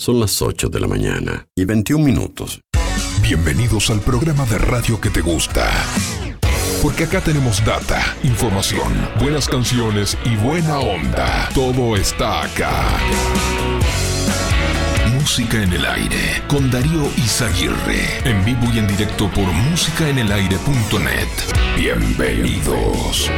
Son las 8 de la mañana y 21 minutos. Bienvenidos al programa de radio que te gusta. Porque acá tenemos data, información, buenas canciones y buena onda. Todo está acá. Música en el aire con Darío Izaguirre. En vivo y en directo por musicaenelaire.net. Bienvenidos.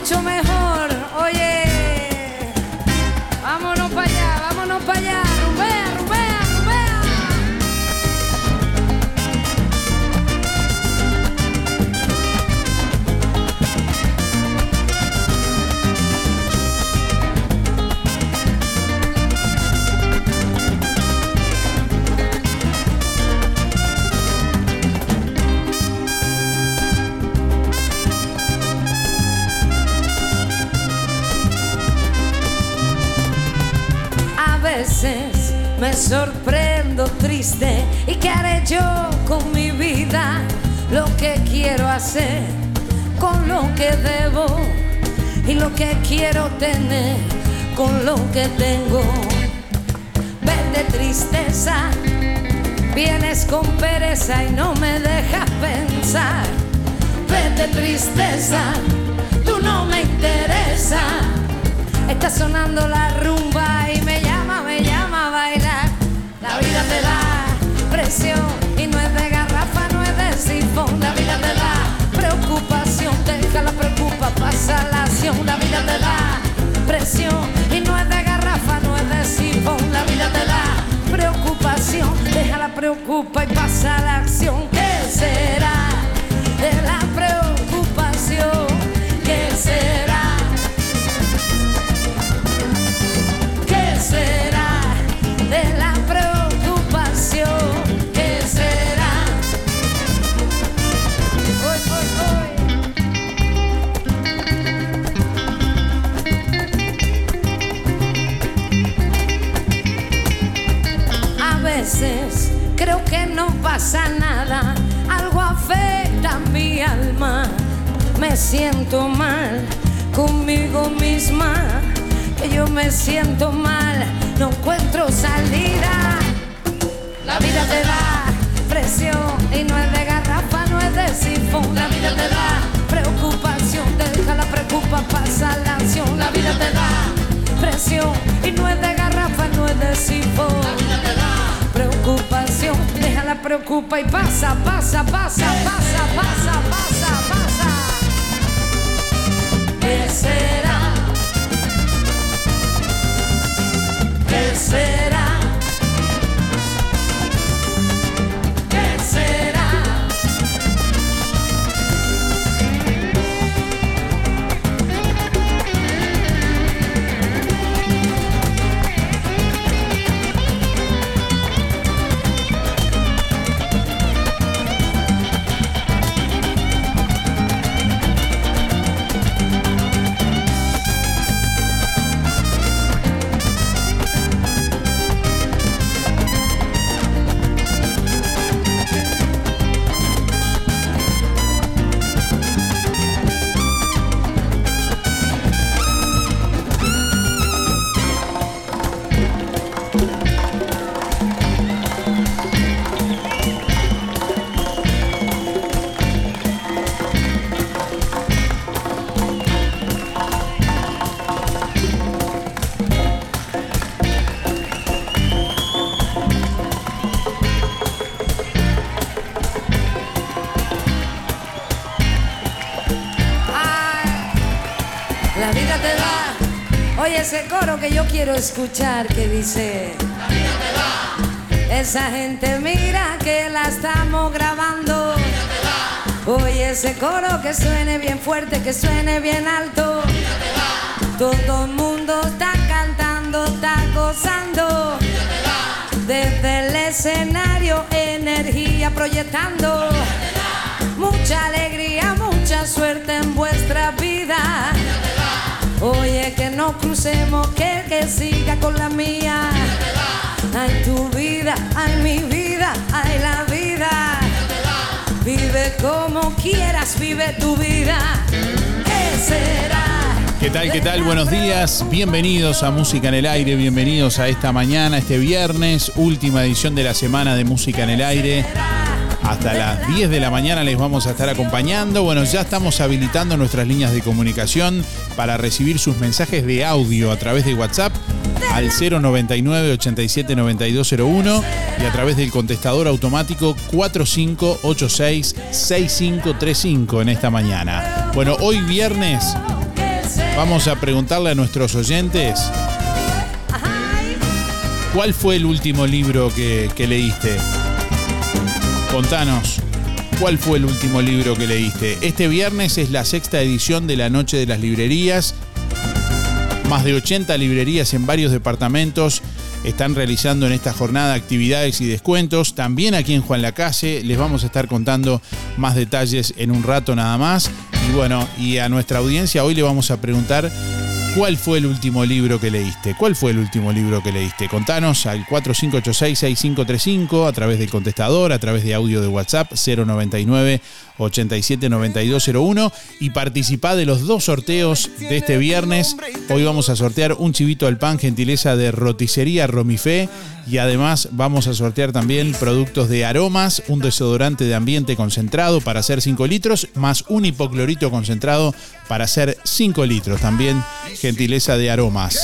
Mucho mejor. Con lo que debo y lo que quiero tener con lo que tengo. Vete tristeza, vienes con pereza y no me dejas pensar. Vete tristeza, tú no me interesa. Está sonando la rumba y me llama, me llama a bailar. La vida te da presión pasa la vida te da presión y no es de garrafa, no es de sifón. La vida te da preocupación, deja la preocupa y pasa la acción. ¿Qué será de la preocupación? ¿Qué será? Que no pasa nada, algo afecta mi alma. Me siento mal conmigo misma, que yo me siento mal, no encuentro salida. La vida te da presión y no es de garrafa, no es de sifón. La vida te da preocupación, deja la preocupa, pasa la acción. La vida te da presión y no es de garrafa, no es de sifón. La vida te da preocupación, deja la preocupa y pasa, pasa, pasa, pasa, pasa, pasa, pasa. Yo quiero escuchar que dice. Esa gente mira que la estamos grabando. Oye, ese coro que suene bien fuerte, que suene bien alto. Todo el mundo está cantando, está gozando. Desde el escenario, energía proyectando. mucha alegría, mucha suerte en vuestra vida. Oye, crucemos, que que siga con la mía. Ay, tu vida, ay, mi vida, ay, la vida. Vive como quieras, vive tu vida. ¿Qué será? ¿Qué tal? ¿Qué tal? Buenos días. Bienvenidos a Música en el Aire. Bienvenidos a esta mañana, este viernes, última edición de la semana de Música en el Aire. Hasta las 10 de la mañana les vamos a estar acompañando. Bueno, ya estamos habilitando nuestras líneas de comunicación para recibir sus mensajes de audio a través de WhatsApp al 099 87 9201 y a través del contestador automático 4586 6535 en esta mañana. Bueno, hoy viernes vamos a preguntarle a nuestros oyentes ¿Cuál fue el último libro que, que leíste? Contanos, ¿cuál fue el último libro que leíste? Este viernes es la sexta edición de la Noche de las Librerías. Más de 80 librerías en varios departamentos están realizando en esta jornada actividades y descuentos. También aquí en Juan Lacase les vamos a estar contando más detalles en un rato nada más. Y bueno, y a nuestra audiencia hoy le vamos a preguntar ¿Cuál fue el último libro que leíste? ¿Cuál fue el último libro que leíste? Contanos al 4586-6535 a través del contestador, a través de audio de WhatsApp 099 879201 y participá de los dos sorteos de este viernes. Hoy vamos a sortear un chivito al pan, gentileza de roticería Romifé y además vamos a sortear también productos de aromas, un desodorante de ambiente concentrado para hacer 5 litros, más un hipoclorito concentrado para hacer 5 litros. También gentileza de aromas.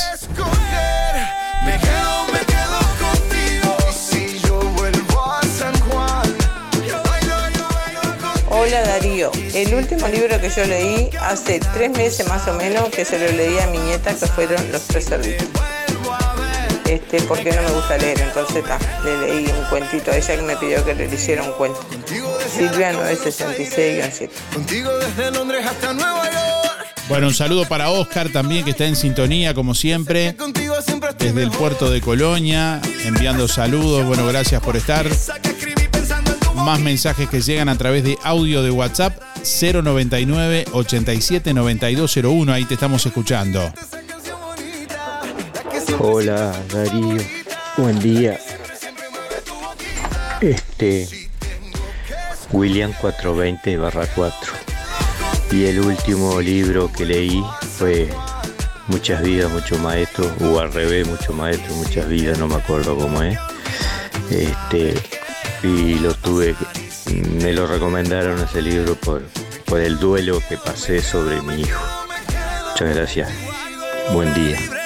El último libro que yo leí hace tres meses más o menos que se lo leí a mi nieta que fueron Los Tres Cerditos. Este, porque no me gusta leer, entonces ta, le leí un cuentito a ella que me pidió que le hiciera un cuento. Silvia 966-7. Bueno, un saludo para Oscar también que está en sintonía como siempre desde el puerto de Colonia, enviando saludos. Bueno, gracias por estar. Más mensajes que llegan a través de audio de WhatsApp 099 87 9201. Ahí te estamos escuchando. Hola Darío, buen día. Este William 420 barra 4. Y el último libro que leí fue Muchas vidas, mucho maestro, o al revés, mucho maestro, muchas vidas, no me acuerdo cómo es. Este, y lo tuve, me lo recomendaron ese libro por, por el duelo que pasé sobre mi hijo. Muchas gracias. Buen día.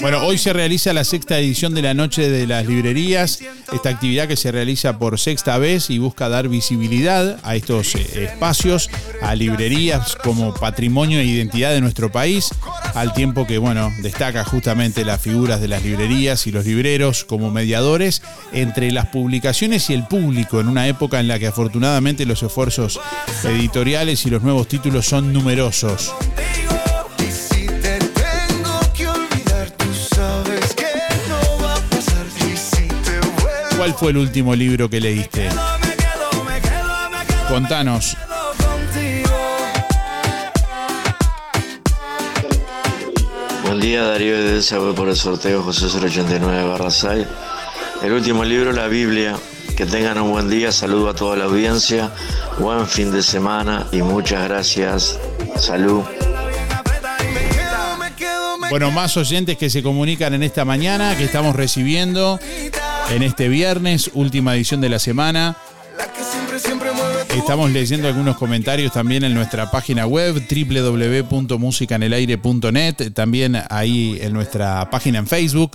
Bueno, hoy se realiza la sexta edición de la Noche de las Librerías, esta actividad que se realiza por sexta vez y busca dar visibilidad a estos eh, espacios, a librerías como patrimonio e identidad de nuestro país, al tiempo que, bueno, destaca justamente las figuras de las librerías y los libreros como mediadores entre las publicaciones y el público en una época en la que afortunadamente los esfuerzos editoriales y los nuevos títulos son numerosos. ¿Cuál fue el último libro que leíste? Contanos. Buen día Darío de voy por el sorteo José 089 barra 6. El último libro, la Biblia. Que tengan un buen día, saludo a toda la audiencia, buen fin de semana y muchas gracias. Salud. Bueno, más oyentes que se comunican en esta mañana, que estamos recibiendo en este viernes, última edición de la semana. Estamos leyendo algunos comentarios también en nuestra página web www.musicanelaire.net, también ahí en nuestra página en Facebook,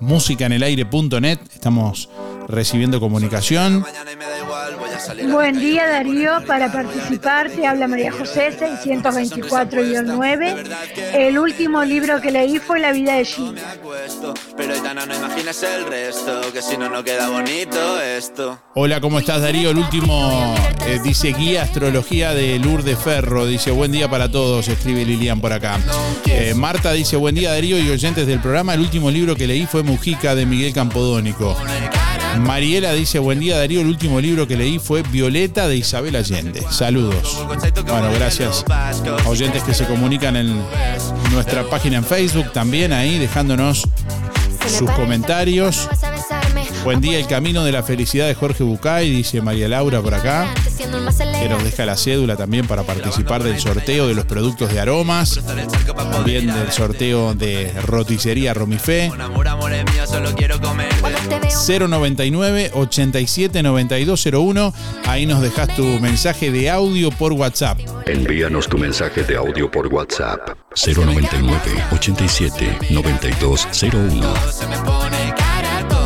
musicanelaire.net. Estamos recibiendo comunicación. Buen día Darío, para participar te habla María José 624-9. El último libro que leí fue La vida de Gina. Hola, ¿cómo estás Darío? El último eh, dice guía astrología de Lourdes Ferro, dice buen día para todos, escribe Lilian por acá. Eh, Marta dice buen día Darío y oyentes del programa, el último libro que leí fue Mujica de Miguel Campodónico. Mariela dice, buen día Darío, el último libro que leí fue Violeta de Isabel Allende. Saludos. Bueno, gracias a oyentes que se comunican en nuestra página en Facebook también ahí, dejándonos sus comentarios. Buen día, el camino de la felicidad de Jorge Bucay, dice María Laura por acá, que nos deja la cédula también para participar del sorteo de los productos de aromas, también del sorteo de roticería Romifé. 099 87 9201, ahí nos dejas tu mensaje de audio por WhatsApp. Envíanos tu mensaje de audio por WhatsApp 099 87 9201.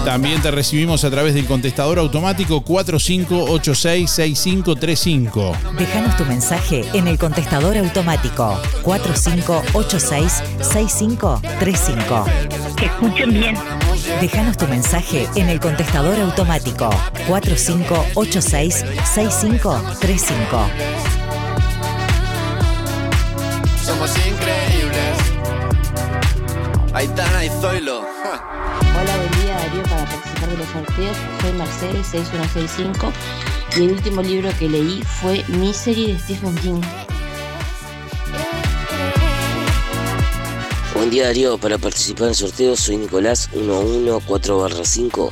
También te recibimos a través del contestador automático 4586-6535. Déjanos tu mensaje en el contestador automático 4586-6535. Que escuchen bien. Déjanos tu mensaje en el contestador automático 4586-6535. Somos increíbles. Ahí están, ahí Zoilo. Participar de los sorteos. Soy Mercedes 6165 y el último libro que leí fue Misery de Stephen King. Buen día Darío, para participar en el sorteo soy Nicolás 114-5.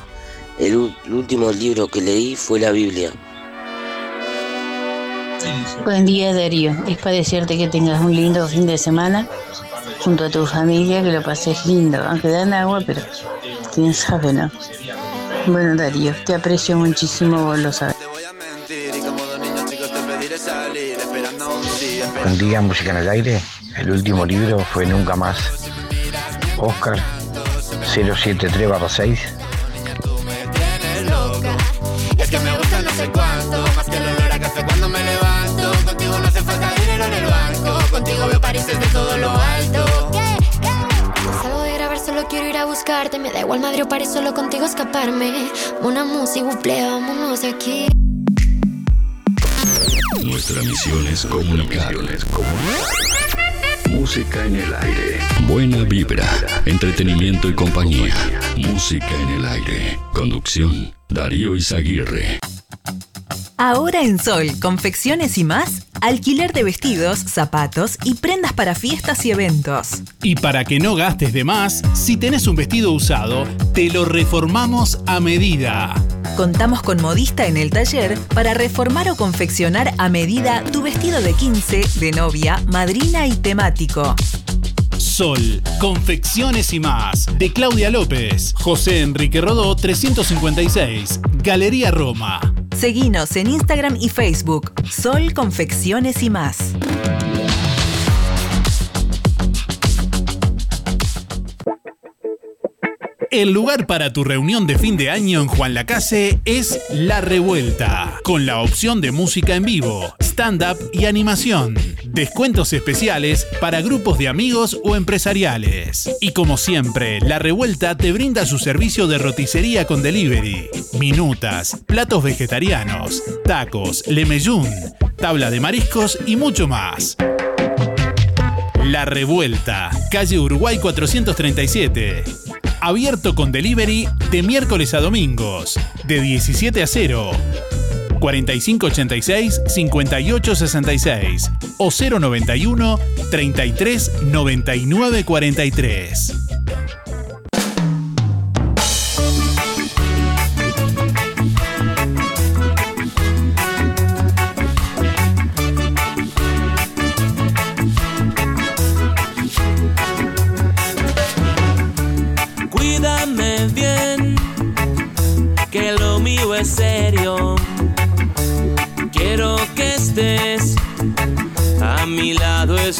El, u- el último libro que leí fue la Biblia. Buen día Darío, es para desearte que tengas un lindo fin de semana junto a tu familia, que lo pases lindo, aunque dan agua, pero quién sabe, ¿no? Bueno, Darío, te aprecio muchísimo, vos lo sabes. Un día Música en el Aire, el último libro fue Nunca Más. Oscar 073 6 Me da igual Madrid o solo contigo escaparme. Una música, buple, vámonos aquí. Nuestra misión es comunicar. Música en el aire. Buena vibra, entretenimiento y compañía. Música en el aire. Conducción, Darío Izaguirre. Ahora en Sol, confecciones y más, alquiler de vestidos, zapatos y prendas para fiestas y eventos. Y para que no gastes de más, si tenés un vestido usado, te lo reformamos a medida. Contamos con modista en el taller para reformar o confeccionar a medida tu vestido de 15, de novia, madrina y temático. Sol, confecciones y más. De Claudia López, José Enrique Rodó 356, Galería Roma. Seguinos en Instagram y Facebook. Sol, confecciones y más. El lugar para tu reunión de fin de año en Juan Lacase es La Revuelta, con la opción de música en vivo, stand-up y animación. Descuentos especiales para grupos de amigos o empresariales. Y como siempre, La Revuelta te brinda su servicio de roticería con delivery, minutas, platos vegetarianos, tacos, lemeyún, tabla de mariscos y mucho más. La Revuelta, calle Uruguay 437. Abierto con delivery de miércoles a domingos, de 17 a 0. 4586-5866 o 091 33 99 43.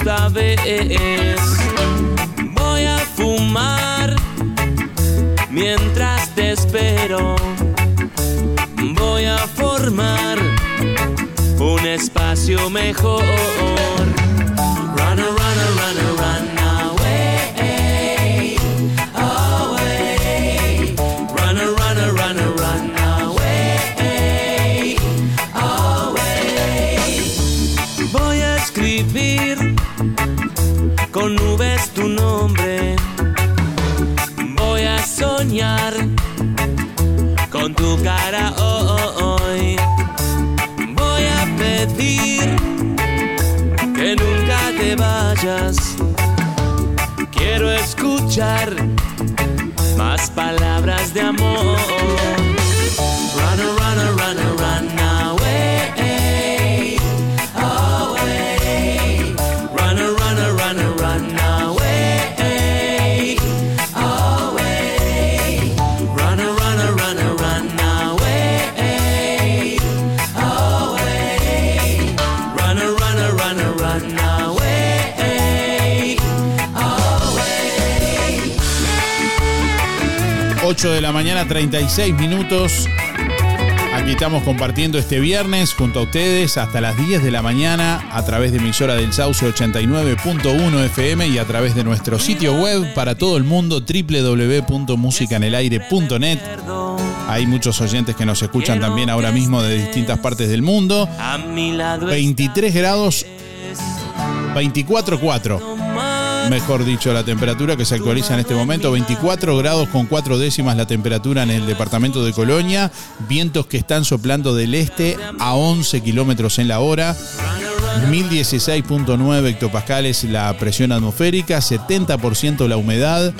Esta vez. Voy a fumar mientras te espero. Voy a formar un espacio mejor. Quiero escuchar más palabras de amor. 8 de la mañana, 36 minutos. Aquí estamos compartiendo este viernes junto a ustedes hasta las 10 de la mañana a través de emisora del Sauce 89.1 FM y a través de nuestro sitio web para todo el mundo www.musicanelaire.net. Hay muchos oyentes que nos escuchan también ahora mismo de distintas partes del mundo. A mi lado 23 grados, 24,4. Mejor dicho, la temperatura que se actualiza en este momento, 24 grados con 4 décimas la temperatura en el departamento de Colonia, vientos que están soplando del este a 11 kilómetros en la hora, 1016.9 hectopascales la presión atmosférica, 70% la humedad,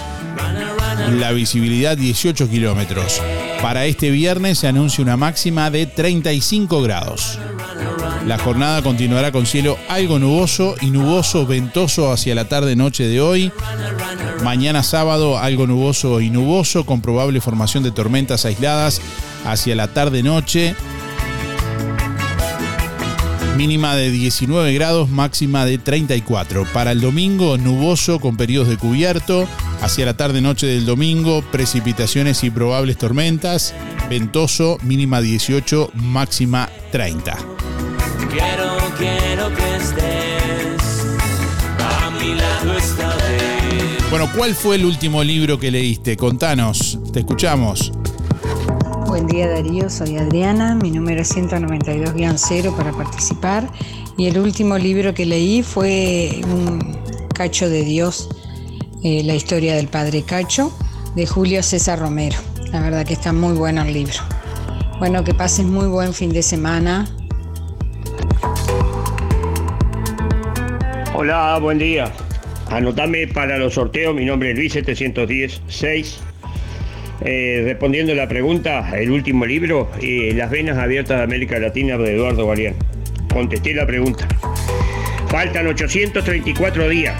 la visibilidad 18 kilómetros. Para este viernes se anuncia una máxima de 35 grados. La jornada continuará con cielo algo nuboso y nuboso ventoso hacia la tarde-noche de hoy. Mañana sábado algo nuboso y nuboso con probable formación de tormentas aisladas hacia la tarde-noche. Mínima de 19 grados, máxima de 34. Para el domingo, nuboso con periodos de cubierto. Hacia la tarde-noche del domingo, precipitaciones y probables tormentas. Ventoso, mínima 18, máxima 30. Quiero, quiero que estés a mi lado esta vez. Bueno, ¿cuál fue el último libro que leíste? Contanos, te escuchamos. Buen día Darío, soy Adriana, mi número es 192-0 para participar y el último libro que leí fue Un cacho de Dios, eh, la historia del padre Cacho, de Julio César Romero. La verdad que está muy bueno el libro. Bueno, que pases muy buen fin de semana. Hola, buen día. Anotame para los sorteos, mi nombre es Luis 710-6. Eh, respondiendo a la pregunta, el último libro, eh, Las venas abiertas de América Latina de Eduardo Galeán. Contesté la pregunta. Faltan 834 días.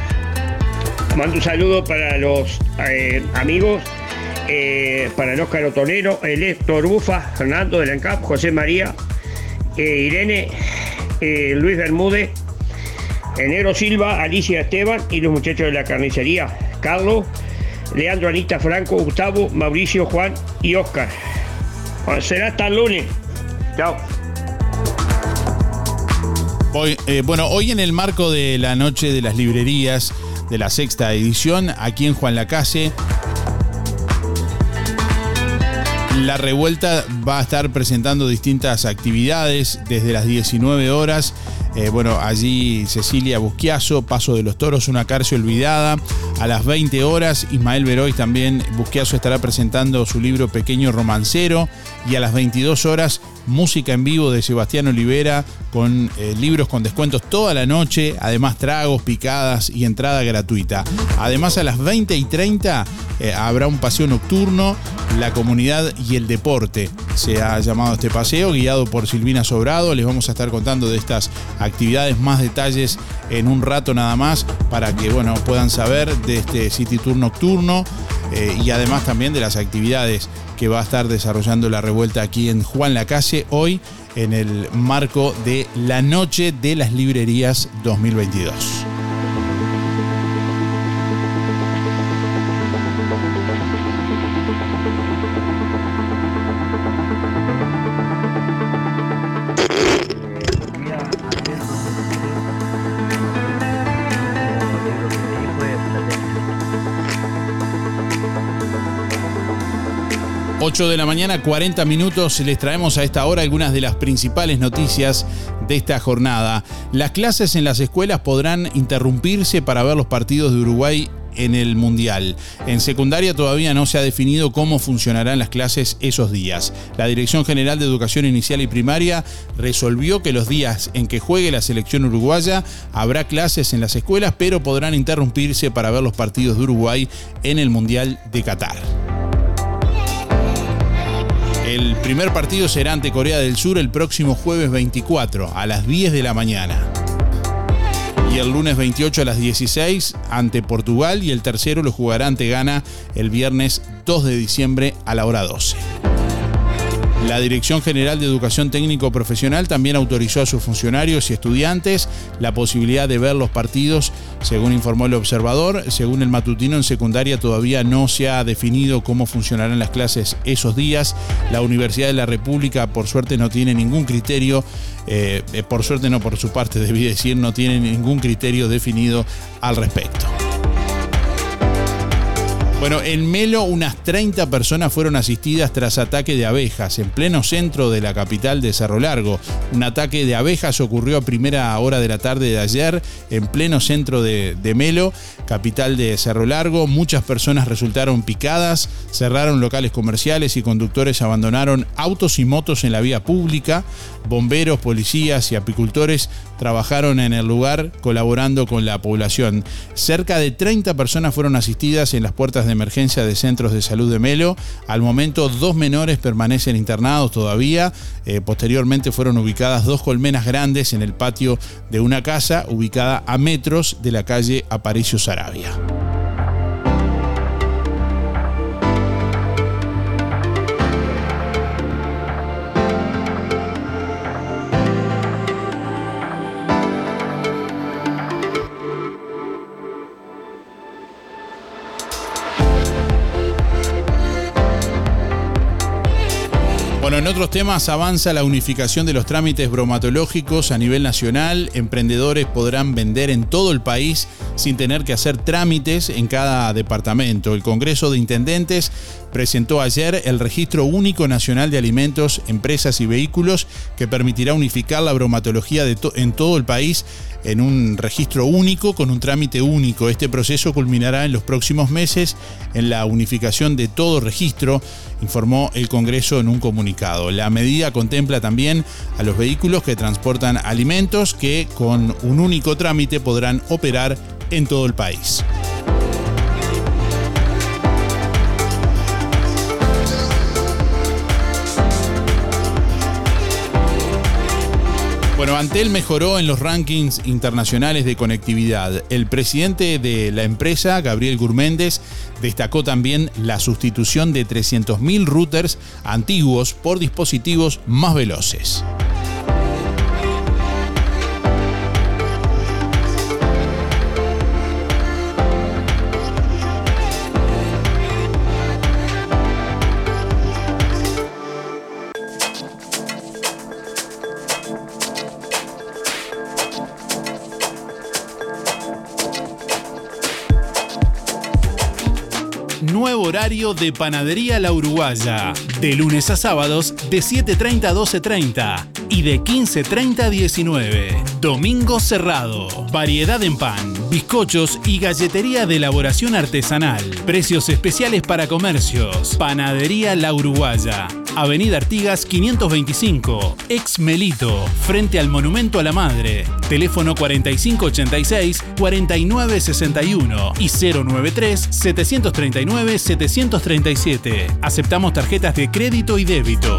Mando un saludo para los eh, amigos, eh, para el Óscar Otonero, el Héctor Bufa, Fernando de José María, Irene, Luis Bermúdez, Enero Silva, Alicia Esteban y los muchachos de la carnicería, Carlos, Leandro Anita Franco, Gustavo, Mauricio, Juan y Oscar. Será hasta el lunes. Chao. Hoy, eh, bueno, hoy en el marco de la Noche de las Librerías de la sexta edición, aquí en Juan Lacase, la revuelta va a estar presentando distintas actividades desde las 19 horas. Eh, bueno, allí Cecilia Busquiazo, Paso de los Toros, una cárcel olvidada. A las 20 horas, Ismael Veroy también, Busquiazo estará presentando su libro Pequeño Romancero. Y a las 22 horas, música en vivo de Sebastián Olivera con eh, libros con descuentos toda la noche, además tragos, picadas y entrada gratuita. Además, a las 20 y 30 eh, habrá un paseo nocturno, la comunidad y el deporte. Se ha llamado este paseo, guiado por Silvina Sobrado. Les vamos a estar contando de estas actividades, más detalles en un rato nada más, para que bueno, puedan saber de este City Tour nocturno eh, y además también de las actividades que va a estar desarrollando la revuelta aquí en Juan Lacase hoy en el marco de la Noche de las Librerías 2022. Ocho de la mañana, 40 minutos. Les traemos a esta hora algunas de las principales noticias de esta jornada. Las clases en las escuelas podrán interrumpirse para ver los partidos de Uruguay en el Mundial. En secundaria todavía no se ha definido cómo funcionarán las clases esos días. La Dirección General de Educación Inicial y Primaria resolvió que los días en que juegue la selección uruguaya habrá clases en las escuelas, pero podrán interrumpirse para ver los partidos de Uruguay en el Mundial de Qatar. El primer partido será ante Corea del Sur el próximo jueves 24 a las 10 de la mañana. Y el lunes 28 a las 16 ante Portugal y el tercero lo jugará ante Ghana el viernes 2 de diciembre a la hora 12. La Dirección General de Educación Técnico Profesional también autorizó a sus funcionarios y estudiantes la posibilidad de ver los partidos, según informó el observador. Según el matutino, en secundaria todavía no se ha definido cómo funcionarán las clases esos días. La Universidad de la República, por suerte, no tiene ningún criterio, eh, eh, por suerte no por su parte, debí decir, no tiene ningún criterio definido al respecto. Bueno, en Melo unas 30 personas fueron asistidas tras ataque de abejas en pleno centro de la capital de Cerro Largo. Un ataque de abejas ocurrió a primera hora de la tarde de ayer en pleno centro de, de Melo, capital de Cerro Largo. Muchas personas resultaron picadas, cerraron locales comerciales y conductores abandonaron autos y motos en la vía pública. Bomberos, policías y apicultores trabajaron en el lugar colaborando con la población. Cerca de 30 personas fueron asistidas en las puertas de emergencia de centros de salud de Melo. Al momento, dos menores permanecen internados todavía. Eh, posteriormente fueron ubicadas dos colmenas grandes en el patio de una casa ubicada a metros de la calle Aparicio Sarabia. Bueno, en otros temas avanza la unificación de los trámites bromatológicos a nivel nacional. Emprendedores podrán vender en todo el país sin tener que hacer trámites en cada departamento. El Congreso de Intendentes presentó ayer el Registro Único Nacional de Alimentos, Empresas y Vehículos que permitirá unificar la bromatología en todo el país en un registro único con un trámite único. Este proceso culminará en los próximos meses en la unificación de todo registro, informó el Congreso en un comunicado. La medida contempla también a los vehículos que transportan alimentos que con un único trámite podrán operar en todo el país. Bueno, Antel mejoró en los rankings internacionales de conectividad. El presidente de la empresa, Gabriel Gurméndez, destacó también la sustitución de 300.000 routers antiguos por dispositivos más veloces. Horario de Panadería La Uruguaya. De lunes a sábados de 7.30 a 12.30 y de 15.30 a 19. Domingo cerrado. Variedad en pan, bizcochos y galletería de elaboración artesanal. Precios especiales para comercios. Panadería La Uruguaya. Avenida Artigas 525, ex Melito, frente al Monumento a la Madre. Teléfono 4586-4961 y 093-739-737. Aceptamos tarjetas de crédito y débito.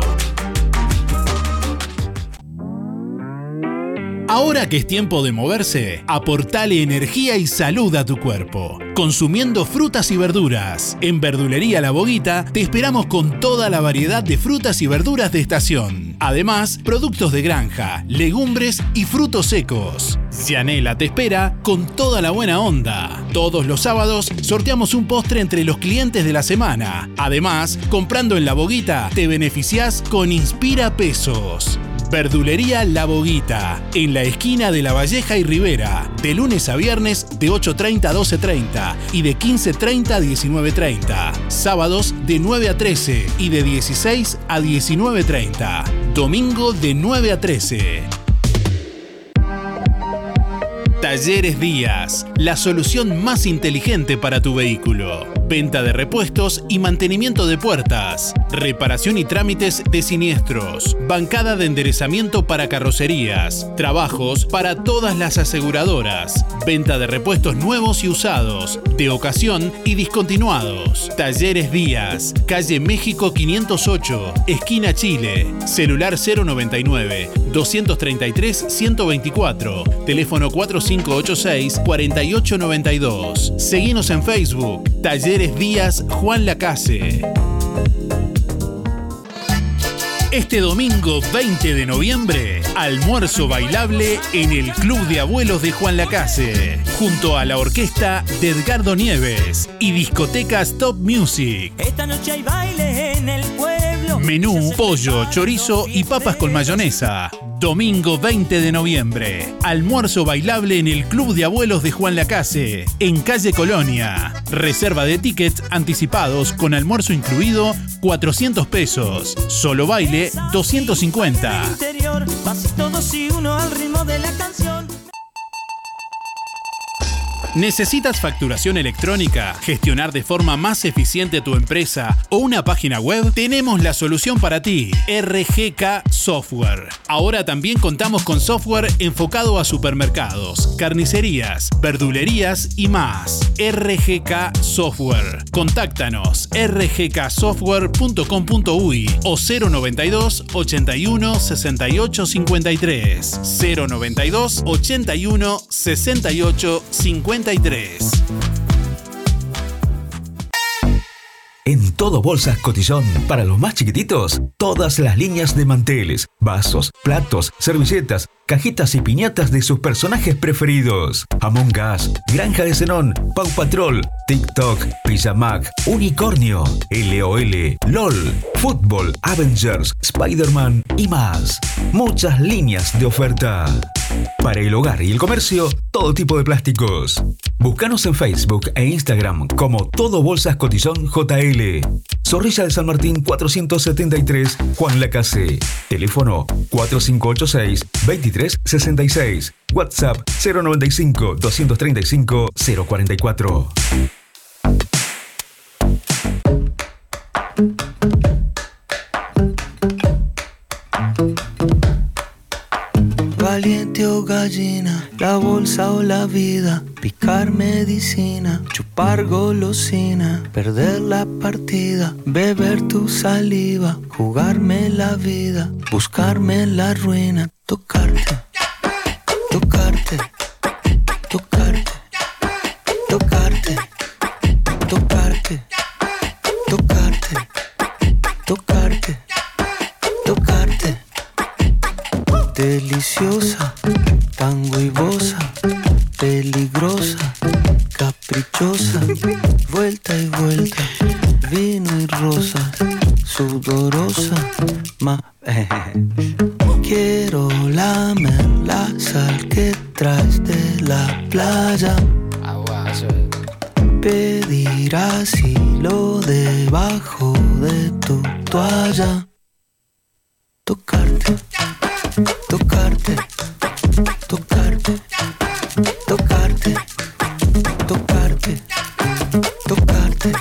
Ahora que es tiempo de moverse, aportale energía y salud a tu cuerpo. Consumiendo frutas y verduras. En Verdulería La Boguita te esperamos con toda la variedad de frutas y verduras de estación. Además, productos de granja, legumbres y frutos secos. Cianela te espera con toda la buena onda. Todos los sábados sorteamos un postre entre los clientes de la semana. Además, comprando en La Boguita te beneficiás con Inspira Pesos. Verdulería La Boguita, en la esquina de La Valleja y Rivera, de lunes a viernes de 8.30 a 12.30 y de 15.30 a 19.30. Sábados de 9 a 13 y de 16 a 19.30. Domingo de 9 a 13. Talleres Díaz, la solución más inteligente para tu vehículo. Venta de repuestos y mantenimiento de puertas. Reparación y trámites de siniestros. Bancada de enderezamiento para carrocerías. Trabajos para todas las aseguradoras. Venta de repuestos nuevos y usados. De ocasión y discontinuados. Talleres Díaz. Calle México 508. Esquina Chile. Celular 099 233 124. Teléfono 4586 4892. Seguimos en Facebook. Juan Lacase. Este domingo 20 de noviembre, almuerzo bailable en el Club de Abuelos de Juan Lacase, junto a la orquesta de Edgardo Nieves y discotecas Top Music. Esta noche hay baile en el. Menú, pollo, chorizo y papas con mayonesa. Domingo 20 de noviembre. Almuerzo bailable en el Club de Abuelos de Juan Lacase, en calle Colonia. Reserva de tickets anticipados con almuerzo incluido 400 pesos. Solo baile 250. Interior, así todos y al ritmo de la canción. ¿Necesitas facturación electrónica, gestionar de forma más eficiente tu empresa o una página web? Tenemos la solución para ti, RGK Software. Ahora también contamos con software enfocado a supermercados, carnicerías, verdulerías y más. RGK Software. Contáctanos rgksoftware.com.uy o 092 81 68 53 092 81 68 53 En todo Bolsas Cotillón, para los más chiquititos, todas las líneas de manteles, vasos, platos, servilletas, cajitas y piñatas de sus personajes preferidos. Among Us, Granja de Zenón, Pau Patrol, TikTok, Pijamac, Unicornio, LOL, LOL, Fútbol, Avengers, Spider-Man y más. Muchas líneas de oferta. Para el hogar y el comercio, todo tipo de plásticos. Búscanos en Facebook e Instagram como Todo Bolsas Cotillón JL. Zorrilla de San Martín 473, Juan Lacase. Teléfono 4586 2366. WhatsApp 095 gallina, la bolsa o la vida, picar medicina, chupar golosina, perder la partida, beber tu saliva, jugarme la vida, buscarme la ruina, tocarte, tocarte, tocarte, Deliciosa, bosa, peligrosa, caprichosa, vuelta y vuelta, vino y rosa, sudorosa, ma. Quiero lamer la sal que traes de la playa. Pedir asilo debajo de tu toalla. Tocarte, tocarte, tocarte, tocarte, tocarte, tocarte,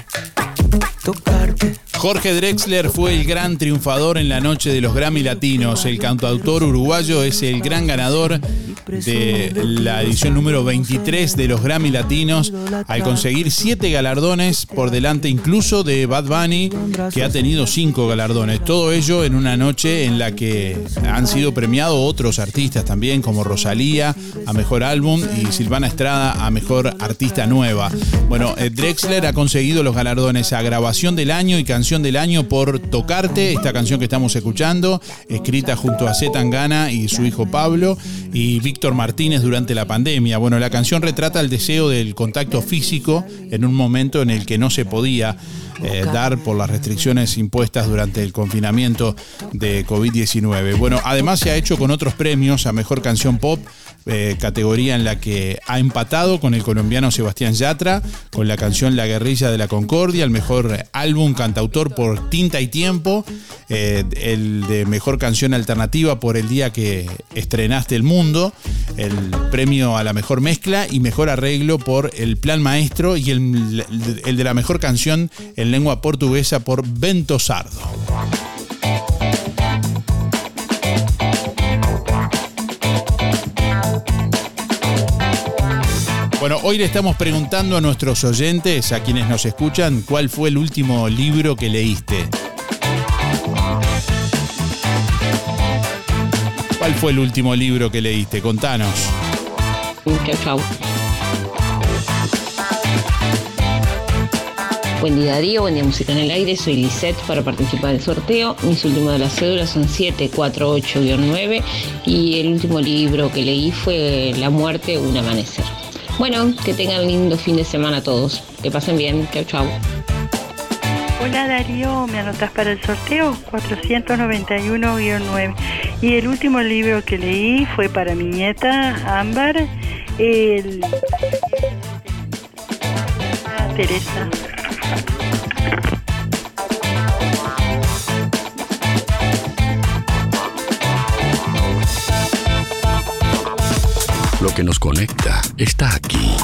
tocarte. Jorge Drexler fue el gran triunfador en la noche de los Grammy Latinos. El cantautor uruguayo es el gran ganador de la edición número 23 de los Grammy Latinos al conseguir siete galardones por delante incluso de Bad Bunny que ha tenido cinco galardones. Todo ello en una noche en la que han sido premiados otros artistas también como Rosalía a Mejor Álbum y Silvana Estrada a Mejor Artista Nueva. Bueno, eh, Drexler ha conseguido los galardones a Grabación del Año y Canción del Año por Tocarte, esta canción que estamos escuchando, escrita junto a Z Tangana y su hijo Pablo y Víctor Martínez durante la pandemia. Bueno, la canción retrata el deseo del contacto físico en un momento en el que no se podía eh, dar por las restricciones impuestas durante el confinamiento de COVID-19. Bueno, además se ha hecho con otros premios a Mejor Canción Pop eh, categoría en la que ha empatado con el colombiano Sebastián Yatra, con la canción La Guerrilla de la Concordia, el mejor álbum cantautor por Tinta y Tiempo, eh, el de mejor canción alternativa por el día que estrenaste el mundo, el premio a la mejor mezcla y mejor arreglo por el Plan Maestro y el, el de la mejor canción en lengua portuguesa por Bento Sardo. Bueno, hoy le estamos preguntando a nuestros oyentes, a quienes nos escuchan, cuál fue el último libro que leíste. ¿Cuál fue el último libro que leíste? Contanos. Chau. Buen día Darío, buen día Música en el Aire, soy Lisette para participar del sorteo. Mis últimos de las cédulas son 748-9 y el último libro que leí fue La muerte, un amanecer. Bueno, que tengan lindo fin de semana todos. Que pasen bien. Chau, chau. Hola Darío, ¿me anotas para el sorteo? 491-9. Y el último libro que leí fue para mi nieta Ámbar, el... Teresa. Lo que nos conecta está aquí.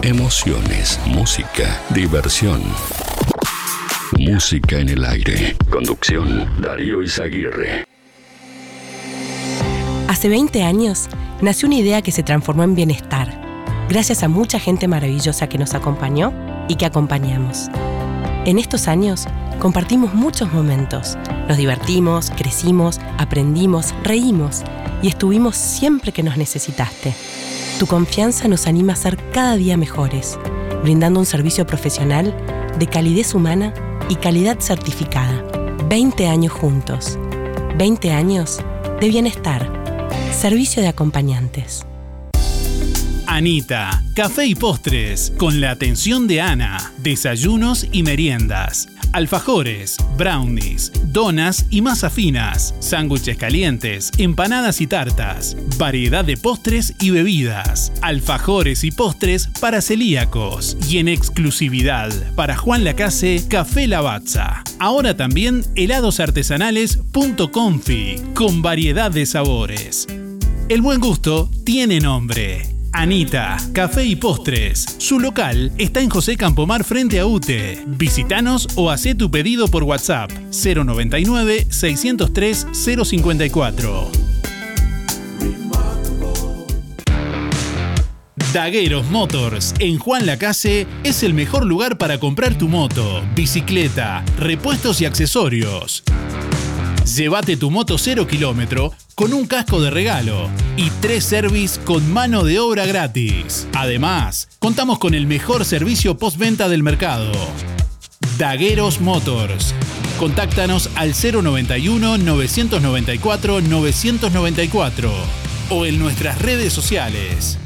Emociones, música, diversión. Música en el aire. Conducción, Darío Izaguirre. Hace 20 años nació una idea que se transformó en bienestar, gracias a mucha gente maravillosa que nos acompañó y que acompañamos. En estos años compartimos muchos momentos, nos divertimos, crecimos, aprendimos, reímos y estuvimos siempre que nos necesitaste. Tu confianza nos anima a ser cada día mejores, brindando un servicio profesional de calidez humana y calidad certificada. 20 años juntos. 20 años de bienestar. Servicio de acompañantes. Anita, café y postres, con la atención de Ana, desayunos y meriendas alfajores, brownies, donas y masas finas, sándwiches calientes, empanadas y tartas, variedad de postres y bebidas, alfajores y postres para celíacos y en exclusividad para Juan Lacase Café Lavazza. Ahora también helados artesanales .confi con variedad de sabores. El buen gusto tiene nombre. Anita, Café y Postres. Su local está en José Campomar frente a UTE. Visítanos o haz tu pedido por WhatsApp 099 603 054. Dagueros Motors en Juan Lacase es el mejor lugar para comprar tu moto, bicicleta, repuestos y accesorios. Llévate tu moto 0 kilómetro con un casco de regalo y tres service con mano de obra gratis. Además, contamos con el mejor servicio postventa del mercado. Dagueros Motors. Contáctanos al 091 994 994 o en nuestras redes sociales.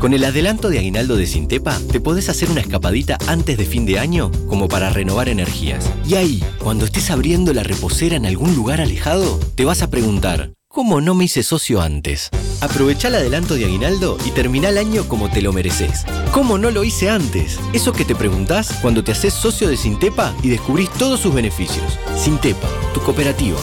Con el adelanto de aguinaldo de Sintepa, te podés hacer una escapadita antes de fin de año como para renovar energías. Y ahí, cuando estés abriendo la reposera en algún lugar alejado, te vas a preguntar, ¿cómo no me hice socio antes? Aprovecha el adelanto de aguinaldo y termina el año como te lo mereces. ¿Cómo no lo hice antes? Eso que te preguntás cuando te haces socio de Sintepa y descubrís todos sus beneficios. Sintepa, tu cooperativa.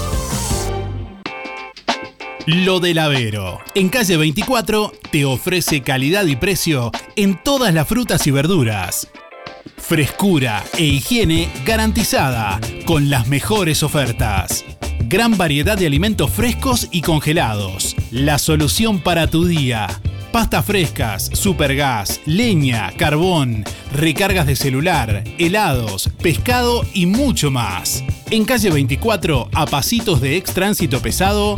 Lo del Avero. En calle 24 te ofrece calidad y precio en todas las frutas y verduras. Frescura e higiene garantizada con las mejores ofertas. Gran variedad de alimentos frescos y congelados. La solución para tu día. Pastas frescas, supergas, leña, carbón, recargas de celular, helados, pescado y mucho más. En calle 24, a pasitos de ex tránsito pesado,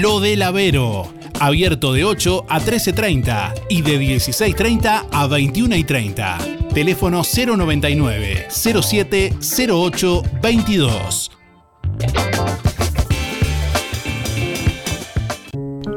Lo del Avero. Abierto de 8 a 13.30 y de 16.30 a 21.30. Teléfono 099 07 08 22.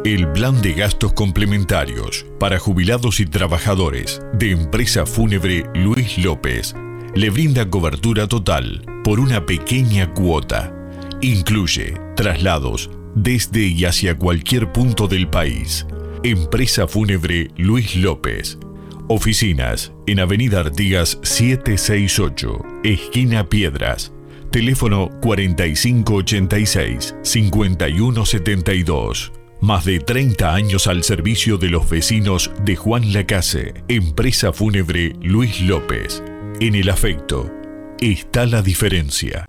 El plan de gastos complementarios para jubilados y trabajadores de Empresa Fúnebre Luis López le brinda cobertura total por una pequeña cuota. Incluye traslados desde y hacia cualquier punto del país. Empresa Fúnebre Luis López. Oficinas en Avenida Artigas 768, esquina Piedras. Teléfono 4586-5172. Más de 30 años al servicio de los vecinos de Juan Lacase. Empresa Fúnebre Luis López. En el afecto está la diferencia.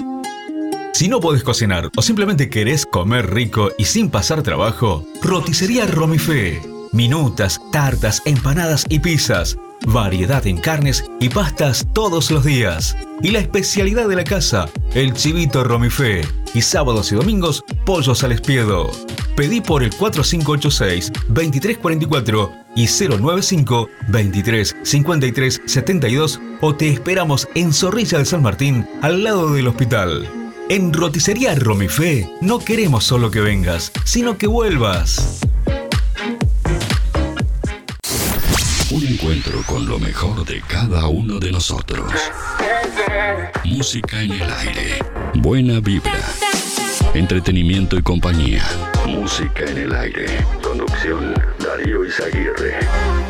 Si no podés cocinar o simplemente querés comer rico y sin pasar trabajo, roticería Romifé. Minutas, tartas, empanadas y pizzas. Variedad en carnes y pastas todos los días. Y la especialidad de la casa, el chivito Romifé. Y sábados y domingos, pollos al espiedo. Pedí por el 4586-2344 y 095-235372 o te esperamos en Zorrilla de San Martín, al lado del hospital. En Roticería Romifé no queremos solo que vengas, sino que vuelvas. Un encuentro con lo mejor de cada uno de nosotros. Música en el aire. Buena vibra. Entretenimiento y compañía. Música en el aire. Conducción Darío Izaguirre.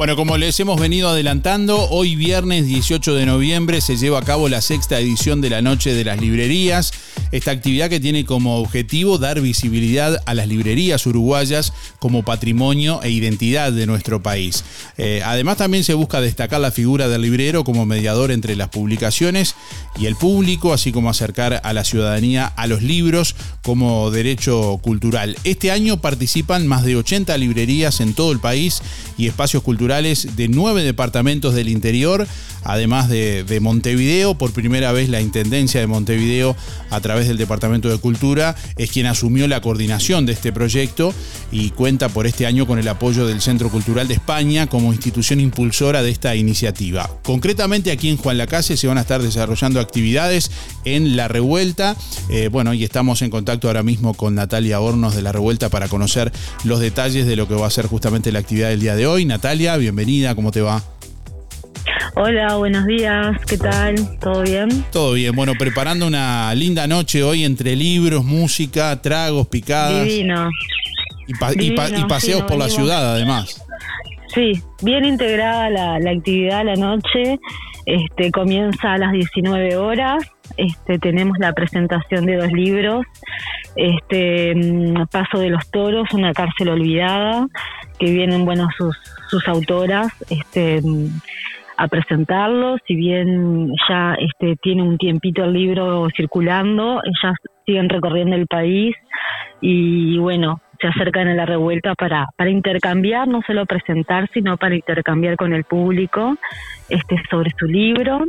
Bueno, como les hemos venido adelantando, hoy viernes 18 de noviembre se lleva a cabo la sexta edición de la Noche de las Librerías. Esta actividad que tiene como objetivo dar visibilidad a las librerías uruguayas como patrimonio e identidad de nuestro país. Eh, además también se busca destacar la figura del librero como mediador entre las publicaciones y el público, así como acercar a la ciudadanía a los libros como derecho cultural. Este año participan más de 80 librerías en todo el país y espacios culturales de nueve departamentos del interior, además de, de, Montevideo. Por primera vez la Intendencia de Montevideo, a través del Departamento de Cultura, es quien asumió la coordinación de este proyecto y cuenta por este año con el apoyo del Centro Cultural de España como institución impulsora de esta iniciativa. Concretamente aquí en Juan Lacase se van a estar desarrollando actividades en La Revuelta. Eh, bueno, y estamos en contacto ahora mismo con Natalia Hornos de La Revuelta para conocer los detalles de lo que va a ser justamente la actividad del día de hoy. Natalia, bienvenida, ¿cómo te va? Hola, buenos días, ¿qué tal? ¿Todo bien? Todo bien, bueno, preparando una linda noche hoy entre libros, música, tragos, picadas. Divino. Y, pa- y pa- y paseos por la ciudad, además. Sí, bien integrada la, la actividad la noche. Este comienza a las 19 horas. Este tenemos la presentación de dos libros. Este mm, Paso de los Toros, una cárcel olvidada, que vienen bueno sus sus autoras este a presentarlo, si bien ya este tiene un tiempito el libro circulando, ellas siguen recorriendo el país y bueno, se acercan a la revuelta para, para intercambiar, no solo presentar, sino para intercambiar con el público este sobre su libro.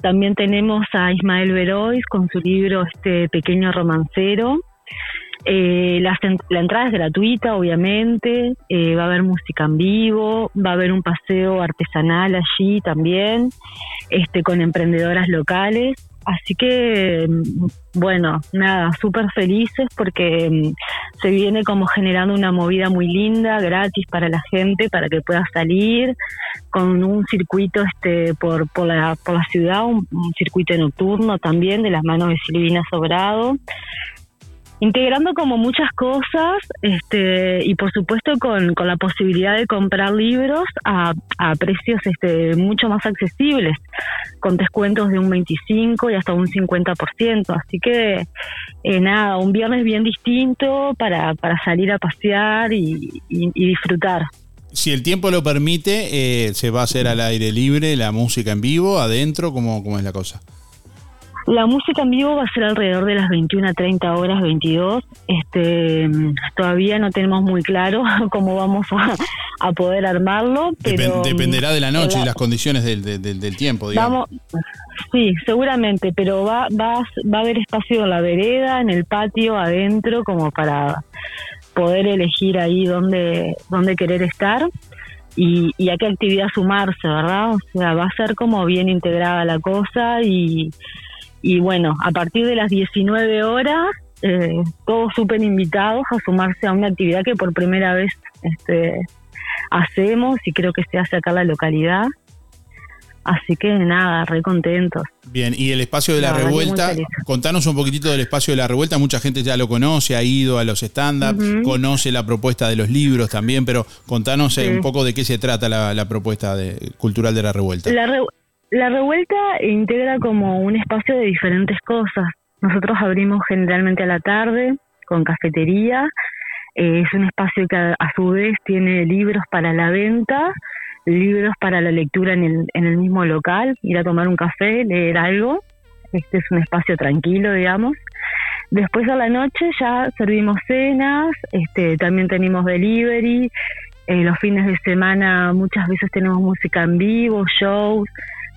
También tenemos a Ismael Verois con su libro este Pequeño Romancero. Eh, la, entrada es gratuita, obviamente, eh, va a haber música en vivo, va a haber un paseo artesanal allí también, este, con emprendedoras locales. Así que, mm, bueno, nada, súper felices porque mm, se viene como generando una movida muy linda, gratis para la gente, para que pueda salir, con un circuito este por, por, la, por la ciudad, un circuito nocturno también de las manos de Silvina Sobrado integrando como muchas cosas este y por supuesto con, con la posibilidad de comprar libros a, a precios este mucho más accesibles con descuentos de un 25 y hasta un 50% así que eh, nada un viernes bien distinto para, para salir a pasear y, y, disfrutar Si el tiempo lo permite, eh, se va a hacer al aire libre la música en vivo, adentro, ¿cómo, cómo es la cosa? La música en vivo va a ser alrededor de las 21 a 30 horas, 22. Este, todavía no tenemos muy claro cómo vamos a, a poder armarlo, pero Depen- dependerá de la noche la- y las condiciones del, del- del- del tiempo, digamos. Vamos, sí, seguramente, pero va, va, va a haber espacio en la vereda, en el patio, adentro, como para poder elegir ahí dónde, dónde querer estar y, y a qué actividad sumarse, ¿verdad? O sea, va a ser como bien integrada la cosa y, Y bueno, a partir de las 19 horas, eh, todos súper invitados a sumarse a una actividad que por primera vez este, hacemos y creo que se hace acá en la localidad. Así que nada, re contentos. Bien, y el espacio de la, revuelta, contanos un poquitito del espacio de la revuelta, mucha gente ya lo conoce, ha ido a los stand-up, conoce la propuesta de los libros también, pero contanos eh, Sí. un poco de qué se trata la, la propuesta de, cultural de la revuelta. La, re- la revuelta integra como un espacio de diferentes cosas. Nosotros abrimos generalmente a la tarde con cafetería. Eh, es un espacio que a, su vez tiene libros para la venta, libros para la lectura en el, en el mismo local, ir a tomar un café, leer algo. Este es un espacio tranquilo, digamos. Después a la noche ya servimos cenas, este, también tenemos delivery, eh, los fines de semana muchas veces tenemos música en vivo, shows,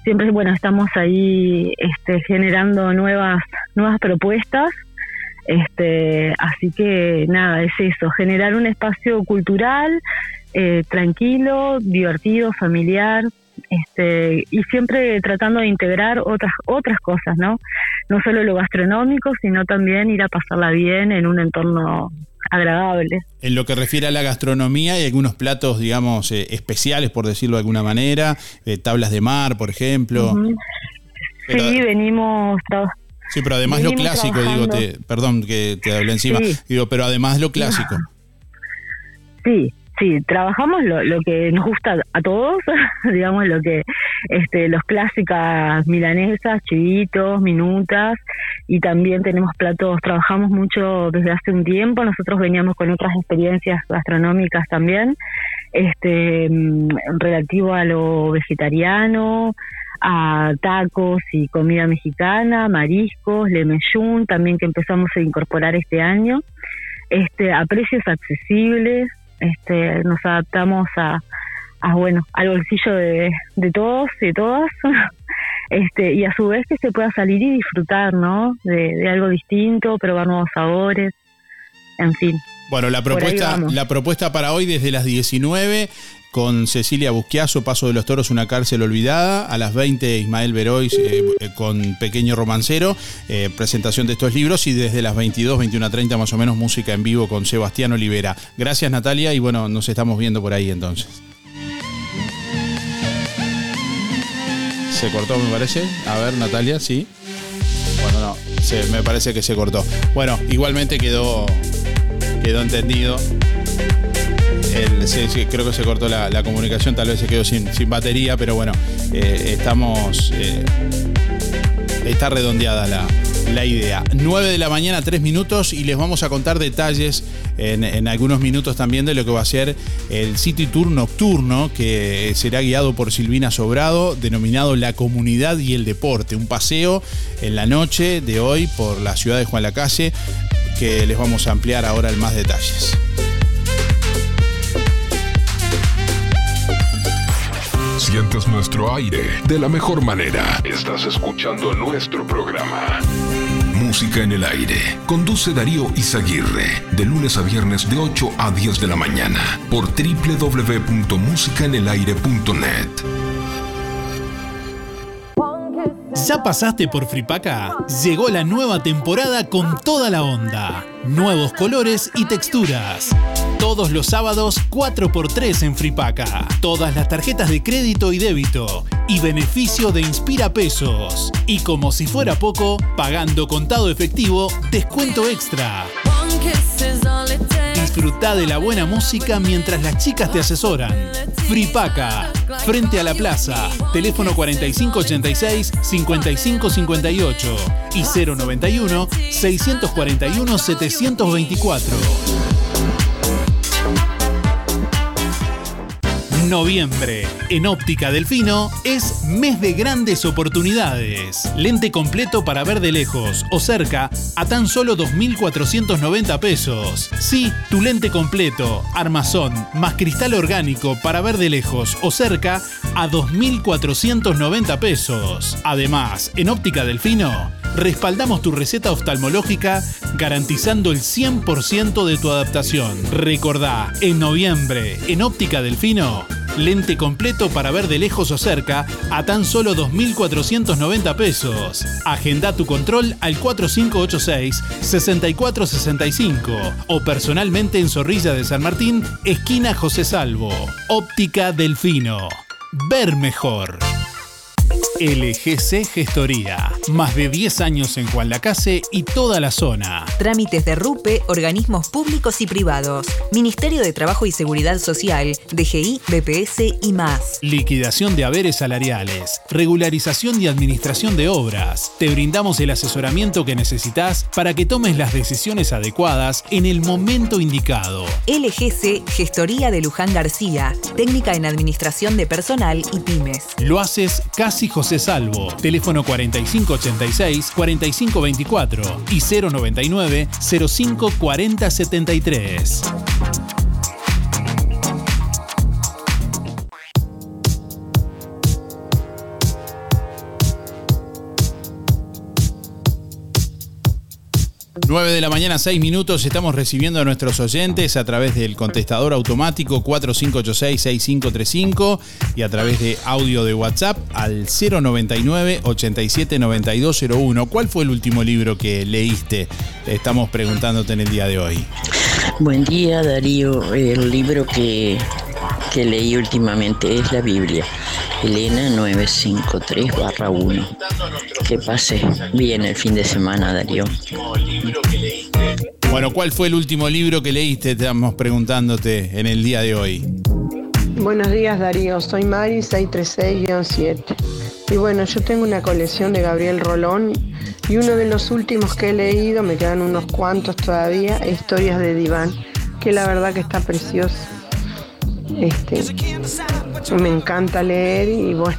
siempre bueno estamos ahí este, generando nuevas nuevas propuestas, este, así que nada es eso, generar un espacio cultural eh, tranquilo, divertido, familiar, este, y siempre tratando de integrar otras otras cosas, ¿no? No solo lo gastronómico, sino también ir a pasarla bien en un entorno agradable. En lo que refiere a la gastronomía, hay algunos platos, digamos, eh, especiales, por decirlo de alguna manera, eh, tablas de mar, por ejemplo. Pero- Sí, venimos Sí, pero además lo clásico, digo, te, perdón que te hablé encima, Sí. digo, pero además lo clásico. Sí, sí, trabajamos lo, lo que nos gusta a todos, digamos lo que este los clásicas milanesas, chivitos, minutas y también tenemos platos, trabajamos mucho desde hace un tiempo, nosotros veníamos con otras experiencias gastronómicas también, este mm, relativo a lo vegetariano, a tacos y comida mexicana, mariscos, lemeyún, también que empezamos a incorporar este año, este a precios accesibles, este nos adaptamos a, a bueno al bolsillo de, de todos y de todas. Este y a su vez que se pueda salir y disfrutar no de, de algo distinto probar nuevos sabores en fin. Bueno, la propuesta, la propuesta para hoy desde las 19 con Cecilia Busquiazo, Paso de los Toros, una cárcel olvidada. A las 20, Ismael Verois eh, eh, con Pequeño Romancero, eh, presentación de estos libros. Y desde las 22, 21 a 30 más o menos, música en vivo con Sebastián Olivera. Gracias, Natalia. Y bueno, nos estamos viendo por ahí entonces. Se cortó, me parece. A ver, Natalia, sí. Bueno, no, me parece que se cortó. Bueno, igualmente quedó, quedó entendido. Creo que se cortó la, comunicación, tal vez se quedó sin, batería, pero bueno, eh, estamos. eh, está redondeada la, idea. 9 de la mañana, 3 minutos, y les vamos a contar detalles en, en algunos minutos también de lo que va a ser el City Tour nocturno, que será guiado por Silvina Sobrado, denominado La Comunidad y el Deporte. Un paseo en la noche de hoy por la ciudad de Juan Lacase, que les vamos a ampliar ahora en más detalles. Sientes nuestro aire de la mejor manera. Estás escuchando nuestro programa. Música en el aire. Conduce Darío Izaguirre. De lunes a viernes de 8 a 10 de la mañana. Por www.musicaenelaire.net. ¿Ya pasaste por Fripaca? Llegó la nueva temporada con toda la onda. Nuevos colores y texturas. Todos los sábados 4x3 en Fripaca. Todas las tarjetas de crédito y débito. Y beneficio de Inspira Pesos. Y como si fuera poco, pagando contado efectivo, descuento extra. Disfruta de la buena música mientras las chicas te asesoran. Fripaca, frente a la plaza. Teléfono 4586-5558 y 091-641-724. Noviembre, en Óptica Delfino, es mes de grandes oportunidades. Lente completo para ver de lejos o cerca a tan solo 2.490 pesos. Sí, tu lente completo, armazón, más cristal orgánico para ver de lejos o cerca a 2.490 pesos. Además, en Óptica Delfino, respaldamos tu receta oftalmológica garantizando el 100% de tu adaptación. Recordá, en noviembre, en Óptica Delfino, Lente completo para ver de lejos o cerca a tan solo 2.490 pesos. Agenda tu control al 4586-6465 o personalmente en Zorrilla de San Martín, esquina José Salvo. Óptica Delfino. Ver mejor. LGC Gestoría. Más de 10 años en Juan Lacase y toda la zona. Trámites de RUPE, organismos públicos y privados. Ministerio de Trabajo y Seguridad Social, DGI, BPS y más. Liquidación de haberes salariales. Regularización y administración de obras. Te brindamos el asesoramiento que necesitas para que tomes las decisiones adecuadas en el momento indicado. LGC Gestoría de Luján García. Técnica en Administración de Personal y Pymes. Lo haces casi José Salvo. Teléfono 4586-4524 y 099-054073. 9 de la mañana, 6 minutos. Estamos recibiendo a nuestros oyentes a través del contestador automático 4586-6535 y a través de audio de WhatsApp al 099-879201. ¿Cuál fue el último libro que leíste? Estamos preguntándote en el día de hoy. Buen día, Darío. El libro que, que leí últimamente es la Biblia. Elena 953-1. Que pase bien el fin de semana, Darío. Bueno, ¿cuál fue el último libro que leíste? Estamos preguntándote en el día de hoy. Buenos días Darío, soy Mari 636-7. Y bueno, yo tengo una colección de Gabriel Rolón y uno de los últimos que he leído, me quedan unos cuantos todavía, Historias de Diván, que la verdad que está precioso. Este, me encanta leer y bueno,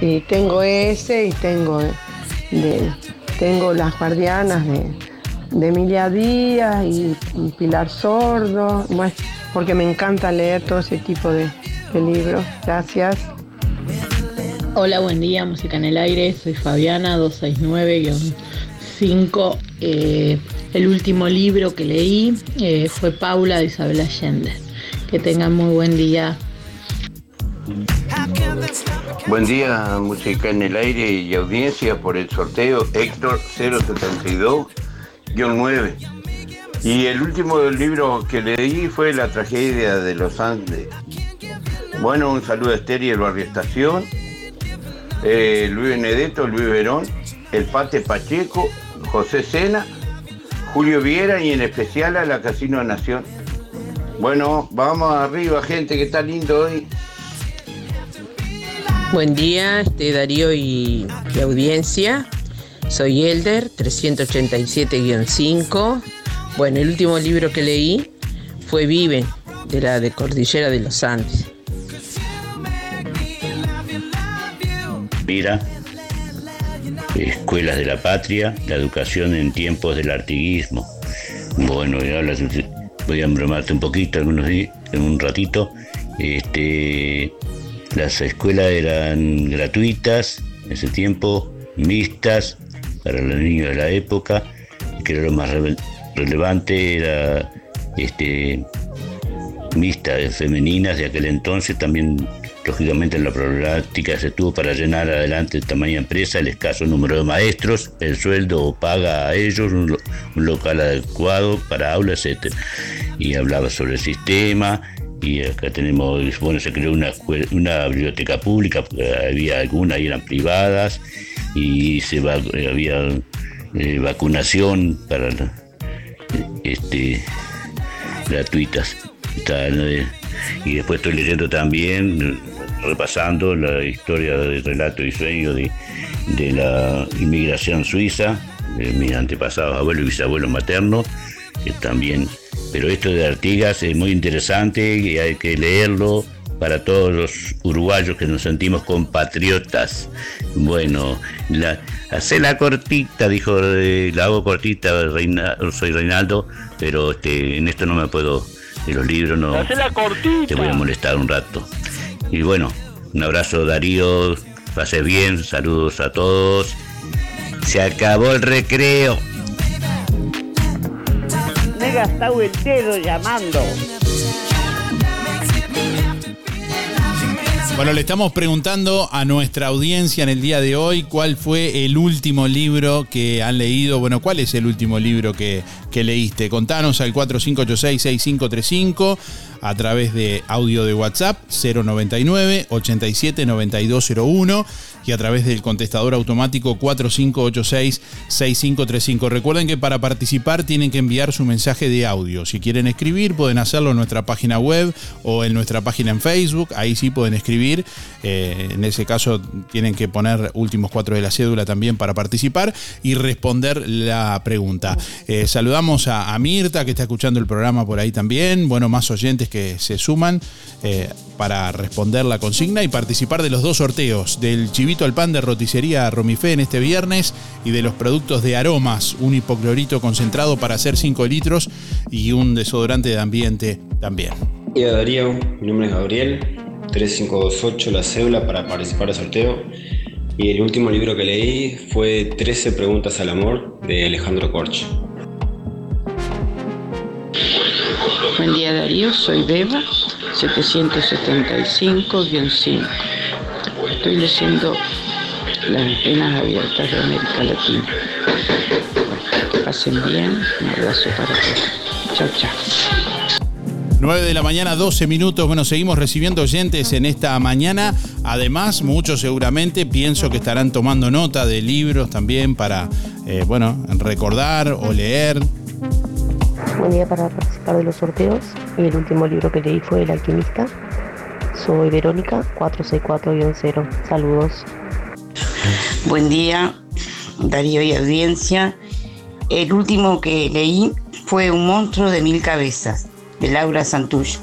y tengo ese y tengo de, tengo las guardianas de, de Emilia Díaz y Pilar Sordo, bueno, porque me encanta leer todo ese tipo de, de libros. Gracias. Hola, buen día, Música en el Aire, soy Fabiana 269-5. Eh, el último libro que leí eh, fue Paula de Isabel Allende. Que tengan muy buen día. Buen día, Música en el Aire y audiencia por el sorteo Héctor 072-9. Y el último libro que leí fue La tragedia de los Andes. Bueno, un saludo a Esther y el Barrio Estación, eh, Luis Benedetto, Luis Verón, el Pate Pacheco, José Sena, Julio Viera y en especial a la Casino Nación. Bueno, vamos arriba, gente, que está lindo hoy. Buen día, este Darío y, y audiencia. Soy Elder, 387-5. Bueno, el último libro que leí fue Viven, de la de Cordillera de los Andes. Mira, Escuelas de la Patria, la educación en tiempos del artiguismo. Bueno, voy a embromarte un poquito, algunos días, en un ratito. Este, las escuelas eran gratuitas en ese tiempo, mixtas para los niños de la época, que era lo más rele- relevante, era este, mixtas femeninas de aquel entonces, también lógicamente la problemática se tuvo para llenar adelante tamaña empresa, el escaso número de maestros, el sueldo paga a ellos, un, un local adecuado para aulas, etc. Y hablaba sobre el sistema, y acá tenemos, bueno, se creó una, biblioteca pública, había algunas y eran privadas, y se va, había eh, vacunación para este, gratuitas. Eh, y después estoy leyendo también, eh, repasando la historia de relato y sueño de, de la inmigración suiza, de mis antepasados, abuelos y bisabuelos maternos, que también. Pero esto de Artigas es muy interesante y hay que leerlo para todos los uruguayos que nos sentimos compatriotas. Bueno, la, hacela cortita, dijo, eh, la hago cortita, Reina- soy Reinaldo, pero este, en esto no me puedo, de los libros no, Hacela cortita. te voy a molestar un rato. Y bueno, un abrazo Darío, pase bien, saludos a todos. Se acabó el recreo. Gastado el dedo llamando. Bueno, le estamos preguntando a nuestra audiencia en el día de hoy cuál fue el último libro que han leído. Bueno, ¿cuál es el último libro que, que leíste? Contanos al 4586-6535 a través de audio de WhatsApp 099 87 9201 y a través del contestador automático 4586-6535. Recuerden que para participar tienen que enviar su mensaje de audio. Si quieren escribir, pueden hacerlo en nuestra página web o en nuestra página en Facebook. Ahí sí pueden escribir. Eh, en ese caso tienen que poner últimos cuatro de la cédula también para participar y responder la pregunta. Eh, saludamos a, Mirta que está escuchando el programa por ahí también. Bueno, más oyentes que se suman eh, para responder la consigna y participar de los dos sorteos, del chivito al pan de roticería Romifé en este viernes y de los productos de aromas, un hipoclorito concentrado para hacer 5 litros y un desodorante de ambiente también. Hola Darío, mi nombre es Gabriel, 3528 la cédula para participar del sorteo. Y el último libro que leí fue 13 preguntas al amor de Alejandro Corch. Buen día Darío, soy Beba, 775-5. Estoy leyendo Las venas abiertas de América Latina. Que pasen bien, un abrazo para todos. Chao, chao. 9 de la mañana, 12 minutos. Bueno, seguimos recibiendo oyentes en esta mañana. Además, muchos seguramente pienso que estarán tomando nota de libros también para, eh, bueno, recordar o leer. Buen día para participar de los sorteos. Y el último libro que leí fue El alquimista. Soy Verónica, 464-0. Saludos. Buen día, Darío y audiencia. El último que leí fue Un monstruo de mil cabezas, de Laura Santullo.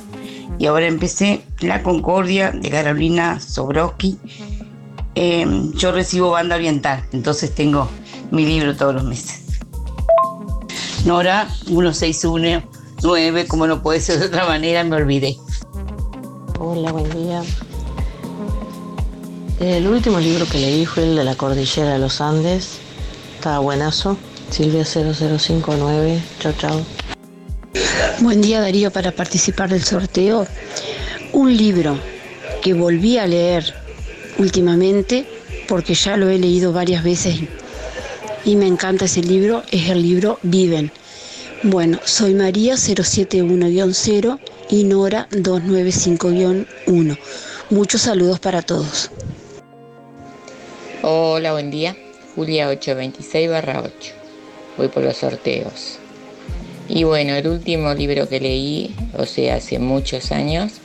Y ahora empecé La Concordia, de Carolina Sobrowski. Eh, yo recibo banda oriental, entonces tengo mi libro todos los meses. Nora, 1619, como no puede ser de otra manera, me olvidé. Hola, buen día. El último libro que leí fue el de la cordillera de los Andes. Estaba buenazo. Silvia 0059. Chao, chao. Buen día Darío para participar del sorteo. Un libro que volví a leer últimamente porque ya lo he leído varias veces y me encanta ese libro, es el libro Viven. Bueno, soy María 071-0 y Nora 295-1. Muchos saludos para todos. Hola, buen día. Julia 826 barra 8. Voy por los sorteos. Y bueno, el último libro que leí, o sea, hace muchos años,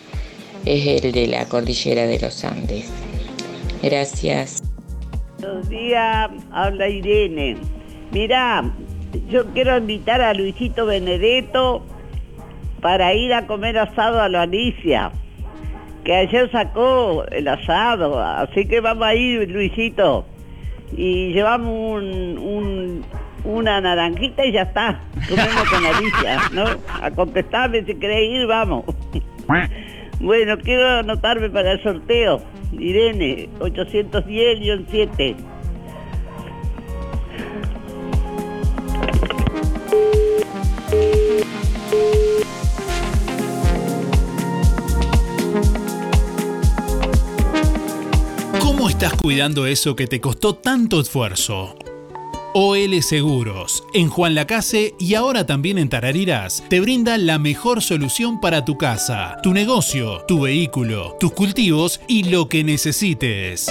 es el de la cordillera de los Andes. Gracias. Buenos días, habla Irene. Mira, yo quiero invitar a Luisito Benedetto para ir a comer asado a la Alicia, que ayer sacó el asado, así que vamos a ir, Luisito, y llevamos un, un- una naranjita y ya está, comemos con Alicia, ¿no? A contestarme si querés ir, vamos. Bueno, quiero anotarme para el sorteo. Irene, 810-7. Estás cuidando eso que te costó tanto esfuerzo? OL Seguros, en Juan Lacase y ahora también en Tarariras, te brinda la mejor solución para tu casa, tu negocio, tu vehículo, tus cultivos y lo que necesites.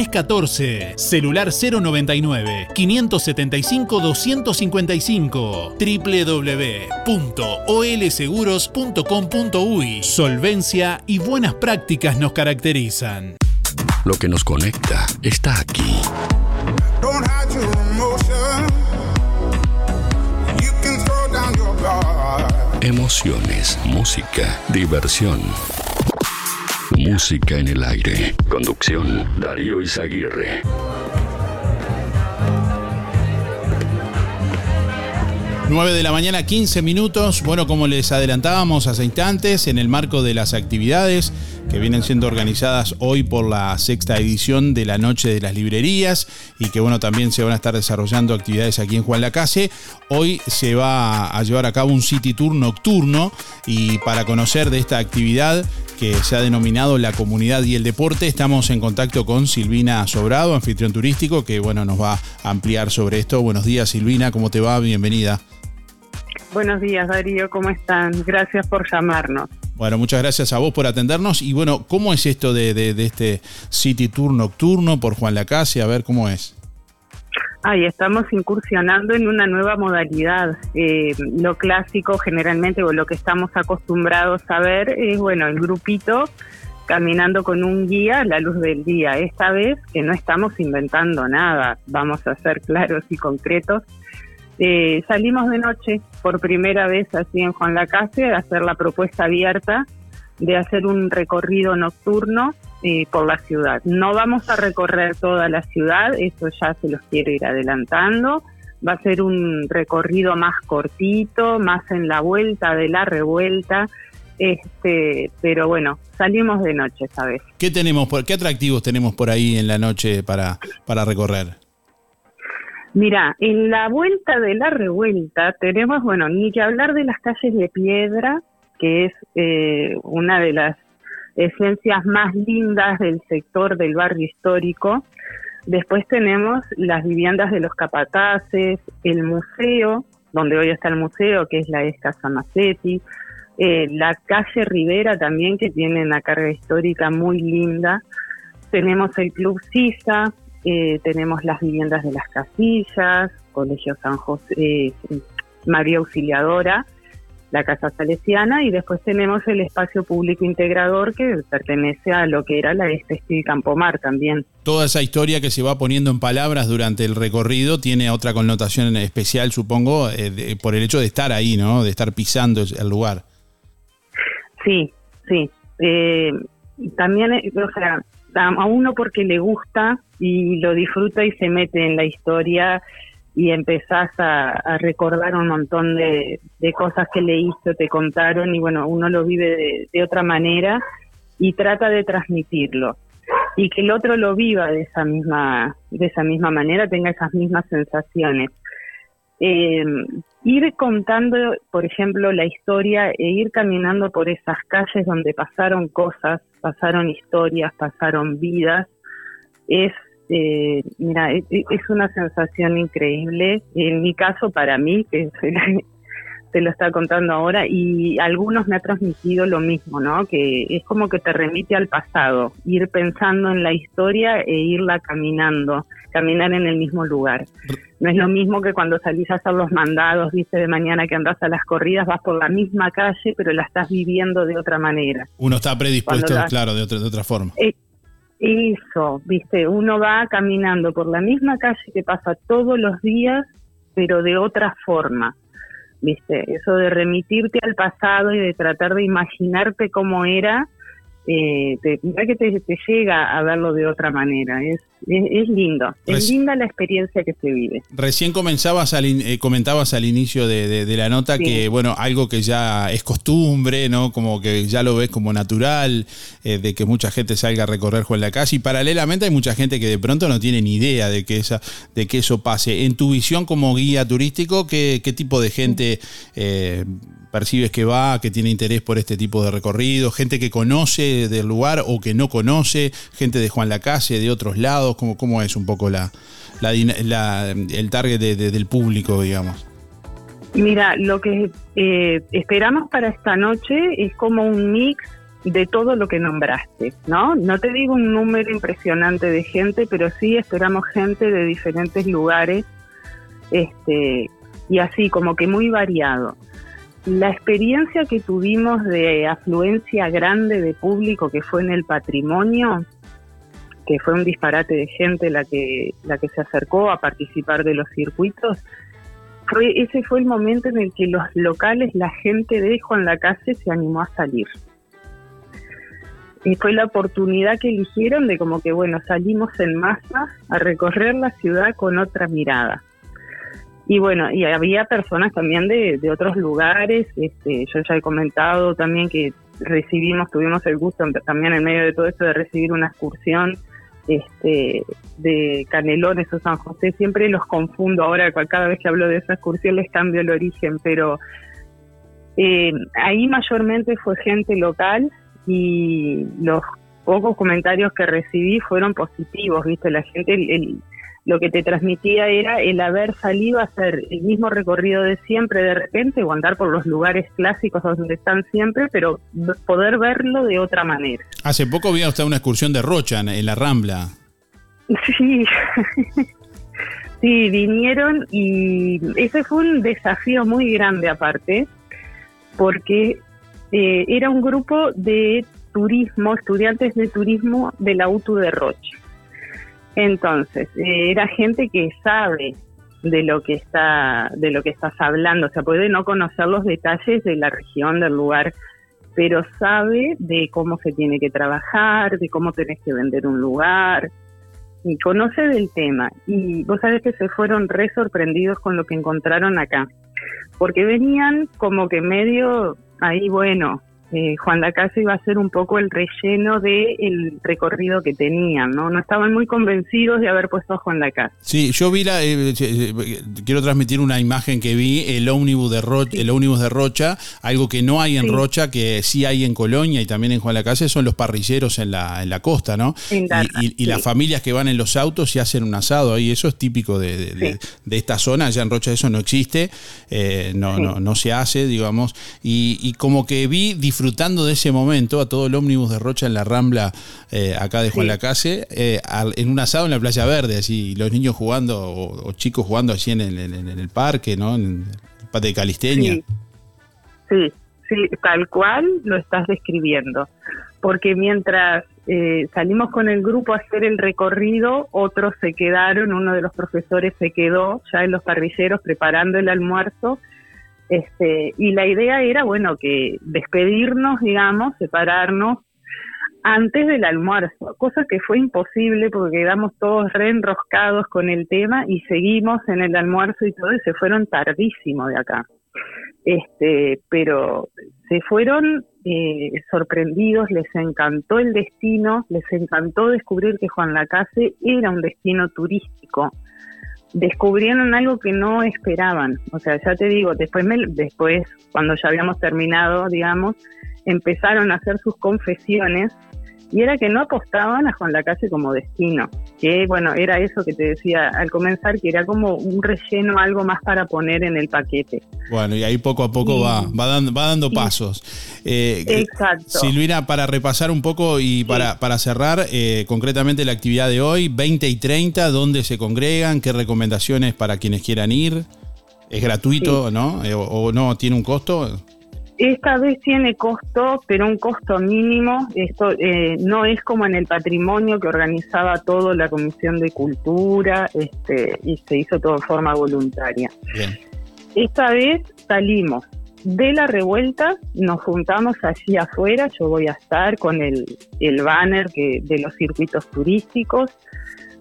314, celular 099-575-255, www.olseguros.com.uy. Solvencia y buenas prácticas nos caracterizan. Lo que nos conecta está aquí. Emociones, música, diversión. Música en el aire. Conducción Darío Izaguirre. 9 de la mañana, 15 minutos. Bueno, como les adelantábamos hace instantes, en el marco de las actividades que vienen siendo organizadas hoy por la sexta edición de la Noche de las Librerías y que bueno, también se van a estar desarrollando actividades aquí en Juan Lacase. Hoy se va a llevar a cabo un City Tour nocturno y para conocer de esta actividad que se ha denominado La Comunidad y el Deporte, estamos en contacto con Silvina Sobrado, anfitrión turístico, que bueno, nos va a ampliar sobre esto. Buenos días Silvina, ¿cómo te va? Bienvenida. Buenos días, Darío, ¿cómo están? Gracias por llamarnos. Bueno, muchas gracias a vos por atendernos. Y bueno, ¿cómo es esto de, este City Tour nocturno por Juan Lacase? A ver, ¿cómo es? Ahí estamos incursionando en una nueva modalidad. Eh, lo clásico generalmente, o lo que estamos acostumbrados a ver, es, bueno, el grupito caminando con un guía a la luz del día. Esta vez que no estamos inventando nada, vamos a ser claros y concretos, eh, salimos de noche por primera vez así en Juan Lacase a hacer la propuesta abierta de hacer un recorrido nocturno eh, por la ciudad. No vamos a recorrer toda la ciudad, eso ya se los quiero ir adelantando. Va a ser un recorrido más cortito, más en la vuelta de la revuelta. Este, pero bueno, salimos de noche esta vez. ¿Qué tenemos por, qué atractivos tenemos por ahí en la noche para, para recorrer? Mira, en la vuelta de la revuelta tenemos, bueno, ni que hablar de las calles de piedra, que es eh, una de las esencias más lindas del sector del barrio histórico. Después tenemos las viviendas de los capataces, el museo, donde hoy está el museo, que es la Esca Samacetti, eh, la calle Rivera también, que tiene una carga histórica muy linda. Tenemos el Club Sisa, eh, tenemos las viviendas de las casillas, Colegio San José, eh, María Auxiliadora, la Casa Salesiana y después tenemos el espacio público integrador que pertenece a lo que era la y Campomar también. Toda esa historia que se va poniendo en palabras durante el recorrido tiene otra connotación especial, supongo, eh, por el hecho de estar ahí, ¿no? De estar pisando el lugar. Sí, sí. también, o sea, a uno porque le gusta y lo disfruta y se mete en la historia y empezás a, recordar un montón de, cosas que leíste, te contaron y bueno, uno lo vive de, otra manera y trata de transmitirlo y que el otro lo viva de esa misma de esa misma manera, tenga esas mismas sensaciones. Eh, ir contando, por ejemplo, la historia e ir caminando por esas calles donde pasaron cosas, pasaron historias, pasaron vidas, es, eh, mira, es, una sensación increíble. En mi caso, para mí, que te lo está contando ahora, y algunos me ha transmitido lo mismo, ¿no? Que es como que te remite al pasado, ir pensando en la historia e irla caminando, caminar en el mismo lugar. No es lo mismo que cuando salís a hacer los mandados, dice de mañana que andás a las corridas, vas por la misma calle, pero la estás viviendo de otra manera. Uno está predispuesto, claro, de otra, de otra forma. Eh, eso, viste, uno va caminando por la misma calle que pasa todos los días, pero de otra forma. ¿Viste? Eso de remitirte al pasado y de tratar de imaginarte cómo era, eh, te, que te, llega a verlo de otra manera. Es, es, lindo, es linda la experiencia que se vive. Recién comenzabas al eh, comentabas al inicio de, la nota que, bueno, algo que ya es costumbre, ¿no? Como que ya lo ves como natural, eh, de que mucha gente salga a recorrer Juan la calle y paralelamente hay mucha gente que de pronto no tiene ni idea de que, esa, de que eso pase. En tu visión como guía turístico, ¿qué, qué tipo de gente eh, percibes que va, que tiene interés por este tipo de recorrido, gente que conoce del lugar o que no conoce, gente de Juan Lacase, de otros lados, ¿cómo, cómo es un poco la, el target del público, digamos? Mira, lo que eh, esperamos para esta noche es como un mix de todo lo que nombraste, ¿no? No te digo un número impresionante de gente, pero sí esperamos gente de diferentes lugares, este, y así como que muy variado. La experiencia que tuvimos de afluencia grande de público que fue en el patrimonio, que fue un disparate de gente la que, la que se acercó a participar de los circuitos, fue, ese fue el momento en el que los locales, la gente de Juan la calle se animó a salir. y fue la oportunidad que eligieron de como que, bueno, salimos en masa a recorrer la ciudad con otra mirada. Y bueno, y había personas también de, de otros lugares, este, yo ya he comentado también que recibimos, tuvimos el gusto también en medio de todo esto de recibir una excursión este, de Canelones o San José, siempre los confundo ahora, cada vez que hablo de esa excursión les cambio el origen, pero eh, ahí mayormente fue gente local y los pocos comentarios que recibí fueron positivos, viste, la gente, el, lo que te transmitía era el haber salido a hacer el mismo recorrido de siempre de repente o andar por los lugares clásicos donde están siempre, pero poder verlo de otra manera. Hace poco había usted una excursión de Rocha en la Rambla. Sí, sí, vinieron y ese fue un desafío muy grande aparte, porque eh, era un grupo de turismo, estudiantes de turismo de la UTU de Rocha. Entonces, eh, era gente que sabe de lo que está de lo que estás hablando, o sea, puede no conocer los detalles de la región, del lugar, pero sabe de cómo se tiene que trabajar, de cómo tenés que vender un lugar, y conoce del tema. Y vos sabés que se fueron re sorprendidos con lo que encontraron acá, porque venían como que medio ahí, bueno, eh, Juan Lacase iba a ser un poco el relleno del el recorrido que tenían, ¿no? No estaban muy convencidos de haber puesto a Juan Lacase. Sí, yo vi la, eh, eh, quiero transmitir una imagen que vi, el ómnibus de Rocha, el ómnibus de Rocha, algo que no hay en Rocha, que sí hay en Colonia y también en Juan Lacase, son los parrilleros en la, en la costa, ¿no? y, las familias que van en los autos y hacen un asado ahí, eso es típico de, esta zona, allá en Rocha eso no existe, no, no, no se hace, digamos, y, y como que vi disfrutando de ese momento a todo el ómnibus de Rocha en la Rambla, eh, acá de Juan Lacase, eh, en un asado en la Playa Verde, así, los niños jugando, o, chicos jugando allí en el, en, el parque, ¿no? En el de Calisteña. Sí. sí, tal cual lo estás describiendo. Porque mientras eh, salimos con el grupo a hacer el recorrido, otros se quedaron, uno de los profesores se quedó ya en los parrilleros preparando el almuerzo este, y la idea era, bueno, que despedirnos, digamos, separarnos antes del almuerzo, cosa que fue imposible porque quedamos todos reenroscados con el tema y seguimos en el almuerzo y todo y se fueron tardísimo de acá. Este, pero se fueron eh, sorprendidos, les encantó el destino, les encantó descubrir que Juan Lacase era un destino turístico descubrieron algo que no esperaban. O sea, ya te digo, después, me, después cuando ya habíamos terminado, digamos, empezaron a hacer sus confesiones y era que no apostaban a Juan Lacase como destino, que bueno, era eso que te decía al comenzar, que era como un relleno, algo más para poner en el paquete. Bueno, y ahí poco a poco va, va dando, va dando pasos. Eh, Exacto. Silvina, para repasar un poco y para, para cerrar, eh, concretamente la actividad de hoy, 20 y 30, ¿dónde se congregan? ¿Qué recomendaciones para quienes quieran ir? ¿Es gratuito, no? Eh, o no tiene un costo? Esta vez tiene costo, pero un costo mínimo. Esto eh, no es como en el patrimonio que organizaba todo la Comisión de Cultura este, y se hizo todo de forma voluntaria. Esta vez salimos de la revuelta, nos juntamos allí afuera, yo voy a estar con el, el banner que, de los circuitos turísticos.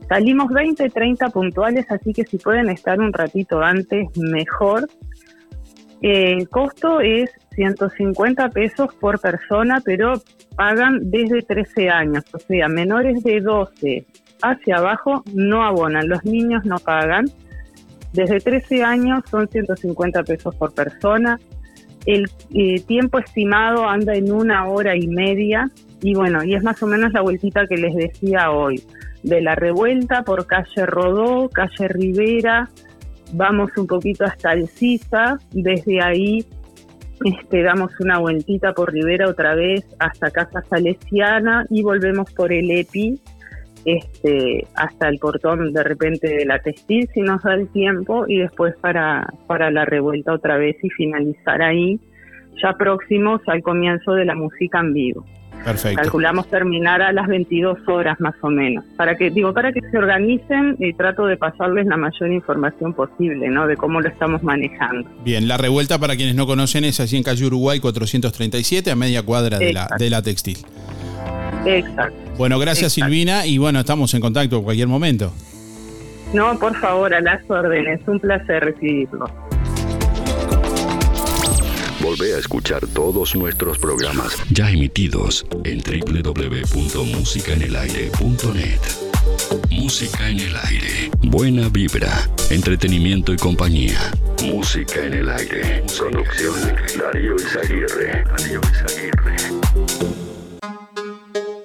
Salimos 20, 30 puntuales, así que si pueden estar un ratito antes, mejor. El costo es 150 pesos por persona, pero pagan desde 13 años, o sea, menores de 12 hacia abajo no abonan, los niños no pagan. Desde 13 años son 150 pesos por persona. El eh, tiempo estimado anda en una hora y media y bueno, y es más o menos la vueltita que les decía hoy, de la revuelta por calle Rodó, calle Rivera, vamos un poquito hasta el Sisa, desde ahí este, damos una vueltita por Rivera otra vez hasta Casa Salesiana y volvemos por el EPI este, hasta el portón de repente de la textil si nos da el tiempo y después para, para la revuelta otra vez y finalizar ahí ya próximos al comienzo de la música en vivo. Perfecto. Calculamos terminar a las 22 horas más o menos. Para que digo, para que se organicen y trato de pasarles la mayor información posible, ¿no? De cómo lo estamos manejando. Bien, la revuelta para quienes no conocen es allí en calle Uruguay 437 a media cuadra de la, de la textil. Exacto. Bueno, gracias Silvina y bueno, estamos en contacto en cualquier momento. No, por favor, a las órdenes. Un placer recibirlo. Volvé a escuchar todos nuestros programas ya emitidos en www.musicaenelaire.net. Música en el aire. Buena vibra, entretenimiento y compañía. Música en el aire. Producción Darío Izaguirre. Darío Izaguirre.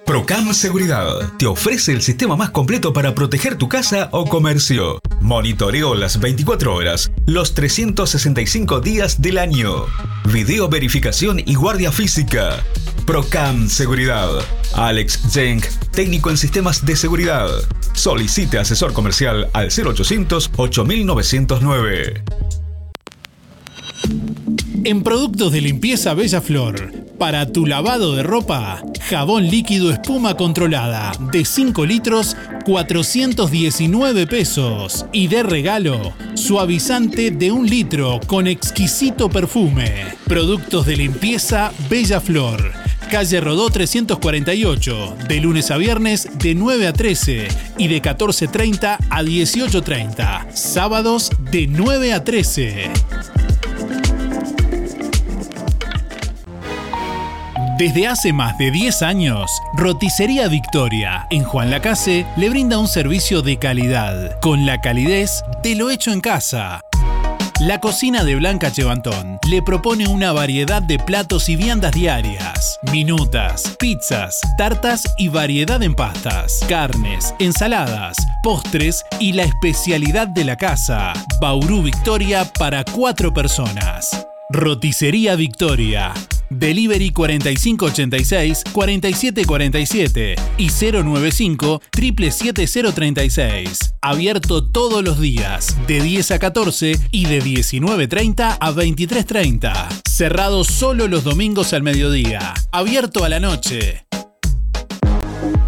Procam Seguridad te ofrece el sistema más completo para proteger tu casa o comercio. Monitoreo las 24 horas, los 365 días del año. Video verificación y guardia física. Procam Seguridad. Alex Jenk, técnico en sistemas de seguridad. Solicite asesor comercial al 0800 8909. En productos de limpieza Bella Flor, para tu lavado de ropa, jabón líquido espuma controlada de 5 litros, 419 pesos. Y de regalo, suavizante de 1 litro con exquisito perfume. Productos de limpieza Bella Flor. Calle Rodó 348, de lunes a viernes de 9 a 13 y de 14.30 a 18.30. Sábados de 9 a 13. Desde hace más de 10 años, Roticería Victoria en Juan Lacase le brinda un servicio de calidad, con la calidez de lo hecho en casa. La cocina de Blanca Chevantón le propone una variedad de platos y viandas diarias, minutas, pizzas, tartas y variedad en pastas, carnes, ensaladas, postres y la especialidad de la casa, Bauru Victoria para cuatro personas. Roticería Victoria. Delivery 4586-4747 y 095 77036. Abierto todos los días, de 10 a 14 y de 19.30 a 23.30. Cerrado solo los domingos al mediodía. Abierto a la noche.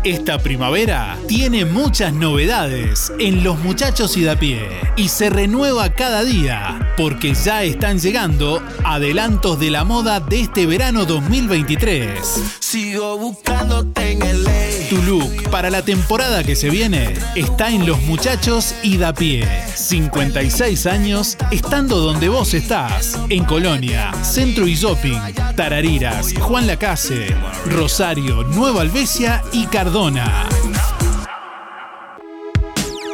Esta primavera tiene muchas novedades en Los Muchachos y da pie y se renueva cada día porque ya están llegando adelantos de la moda de este verano 2023. Sigo buscándote en el ley. Tu look para la temporada que se viene está en Los Muchachos y da pie. 56 años estando donde vos estás. En Colonia, Centro y Shopping, Tarariras, Juan Lacase, Rosario, Nueva Albesia y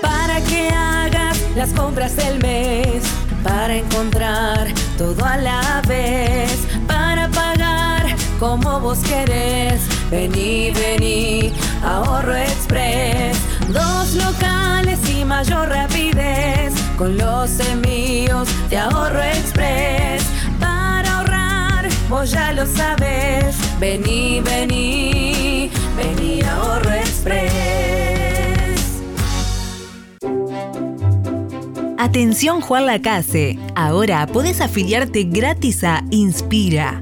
Para que hagas las compras del mes, para encontrar todo a la vez, para pagar como vos querés. Vení, vení, ahorro express. Dos locales y mayor rapidez. Con los envíos de ahorro express. Para ahorrar, vos ya lo sabes. Vení, vení, vení, ahorro express. Atención Juan Lacase, ahora podés afiliarte gratis a Inspira.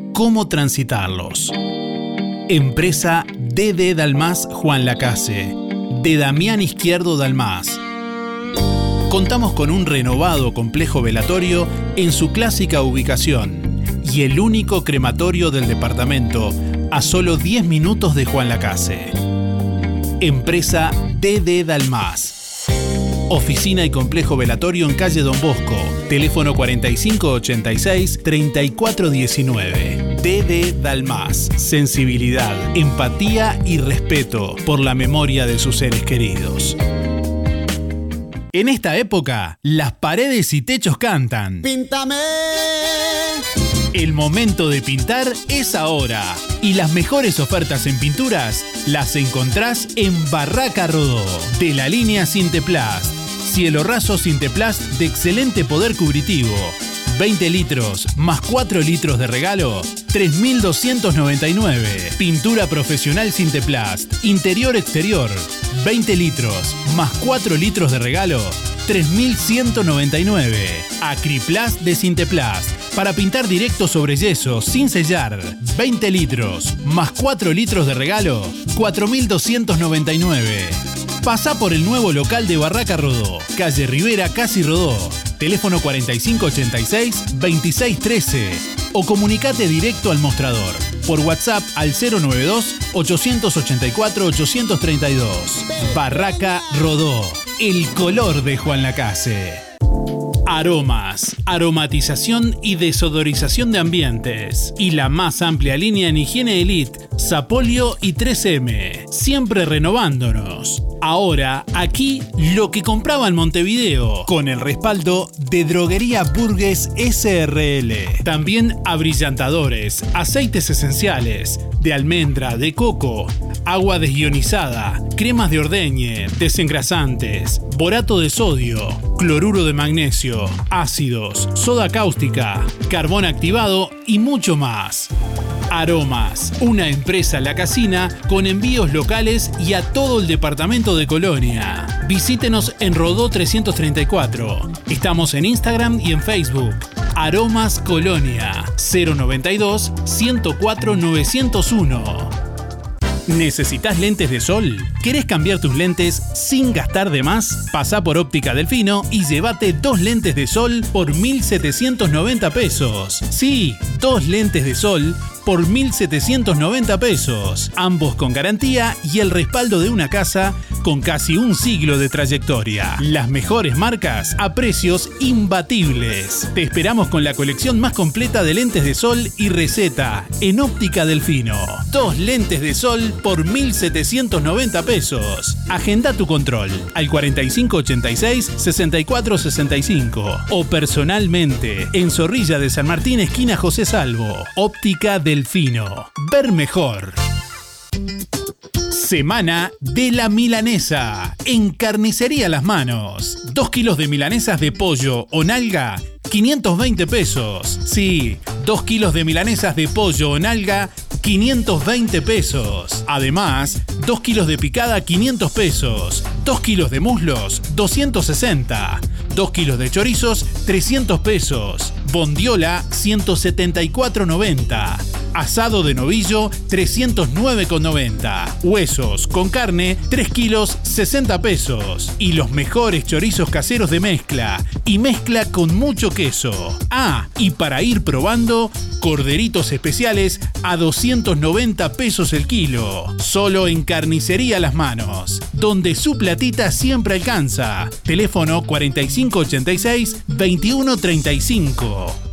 cómo transitarlos. Empresa DD Dalmas Juan Lacase, de Damián Izquierdo Dalmas. Contamos con un renovado complejo velatorio en su clásica ubicación y el único crematorio del departamento a solo 10 minutos de Juan Lacase. Empresa DD Dalmas. Oficina y complejo velatorio en calle Don Bosco. Teléfono 4586-3419. DD Dalmas. Sensibilidad, empatía y respeto por la memoria de sus seres queridos. En esta época, las paredes y techos cantan. Píntame. El momento de pintar es ahora. Y las mejores ofertas en pinturas las encontrás en Barraca Rodó, de la línea Sinteplast. Cielo raso Sinteplast de excelente poder cubritivo. 20 litros más 4 litros de regalo, 3.299. Pintura profesional Sinteplast, interior-exterior, 20 litros más 4 litros de regalo, 3.199. Acriplast de Sinteplast. Para pintar directo sobre yeso, sin sellar. 20 litros, más 4 litros de regalo, 4.299. Pasa por el nuevo local de Barraca Rodó, calle Rivera, Casi Rodó. Teléfono 4586-2613. O comunicate directo al mostrador. Por WhatsApp al 092-884-832. Barraca Rodó. El color de Juan Lacase. Aromas, aromatización y desodorización de ambientes. Y la más amplia línea en higiene elite, Sapolio y 3M. Siempre renovándonos. Ahora, aquí lo que compraba en Montevideo, con el respaldo de Droguería Burgues SRL. También abrillantadores, aceites esenciales, de almendra, de coco, agua desionizada, cremas de ordeñe, desengrasantes, borato de sodio, cloruro de magnesio, ácidos, soda cáustica, carbón activado y mucho más. Aromas, una empresa La Casina con envíos locales y a todo el departamento de Colonia. Visítenos en Rodó 334. Estamos en Instagram y en Facebook. Aromas Colonia 092 104 901. ¿Necesitas lentes de sol? ¿Querés cambiar tus lentes sin gastar de más? Pasa por Óptica Delfino y llévate dos lentes de sol por 1.790 pesos. Sí, dos lentes de sol por 1.790 pesos, ambos con garantía y el respaldo de una casa con casi un siglo de trayectoria. Las mejores marcas a precios imbatibles. Te esperamos con la colección más completa de lentes de sol y receta en Óptica Delfino. Dos lentes de sol por 1.790 pesos. Agenda tu control al 4586-6465 o personalmente en Zorrilla de San Martín, esquina José Salvo. Óptica Delfino. Ver mejor. Semana de la milanesa. En Carnicería Las Manos. 2 kilos de milanesas de pollo o nalga, 520 pesos. Sí, 2 kilos de milanesas de pollo o nalga, 520 pesos. Además, 2 kilos de picada, 500 pesos. 2 kilos de muslos, 260. 2 kilos de chorizos, 300 pesos. Bondiola, 174,90. Asado de novillo, 309,90. Huesos con carne, 3 kilos, 60 pesos. Y los mejores chorizos caseros de mezcla. Y mezcla con mucho queso. Ah, y para ir probando, corderitos especiales a 290 pesos el kilo. Solo en Carnicería Las Manos. Donde su platita siempre alcanza. Teléfono 4586-2135.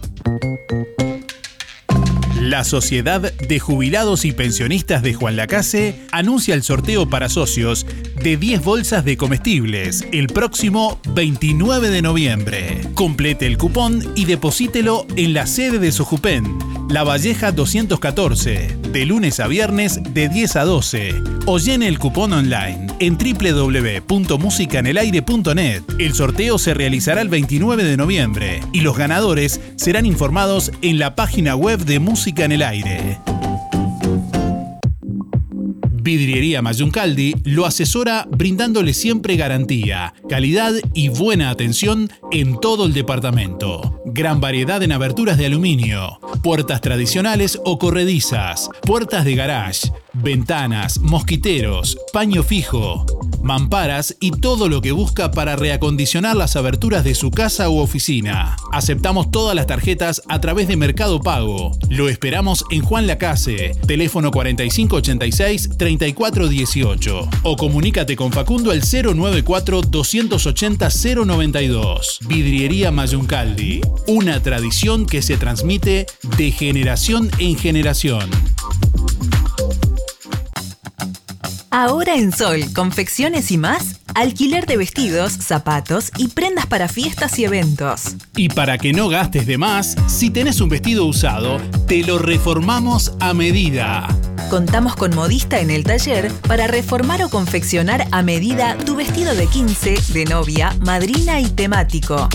La Sociedad de Jubilados y Pensionistas de Juan Lacase anuncia el sorteo para socios de 10 bolsas de comestibles el próximo 29 de noviembre. Complete el cupón y deposítelo en la sede de Sojupen, La Valleja 214, de lunes a viernes de 10 a 12, o llene el cupón online en www.musicanelaire.net. El sorteo se realizará el 29 de noviembre y los ganadores serán informados en la página web de Música en el Aire. Vidriería Mayuncaldi lo asesora brindándole siempre garantía, calidad y buena atención en todo el departamento. Gran variedad en aberturas de aluminio, puertas tradicionales o corredizas, puertas de garage, ventanas, mosquiteros, paño fijo, mamparas y todo lo que busca para reacondicionar las aberturas de su casa u oficina. Aceptamos todas las tarjetas a través de Mercado Pago. Lo esperamos en Juan Lacase, teléfono 4586-3418 o comunícate con Facundo al 094-280-092. Vidriería Mayuncaldi, una tradición que se transmite de generación en generación. Ahora en Sol, confecciones y más, alquiler de vestidos, zapatos y prendas para fiestas y eventos. Y para que no gastes de más, si tenés un vestido usado, te lo reformamos a medida. Contamos con modista en el taller para reformar o confeccionar a medida tu vestido de 15, de novia, madrina y temático.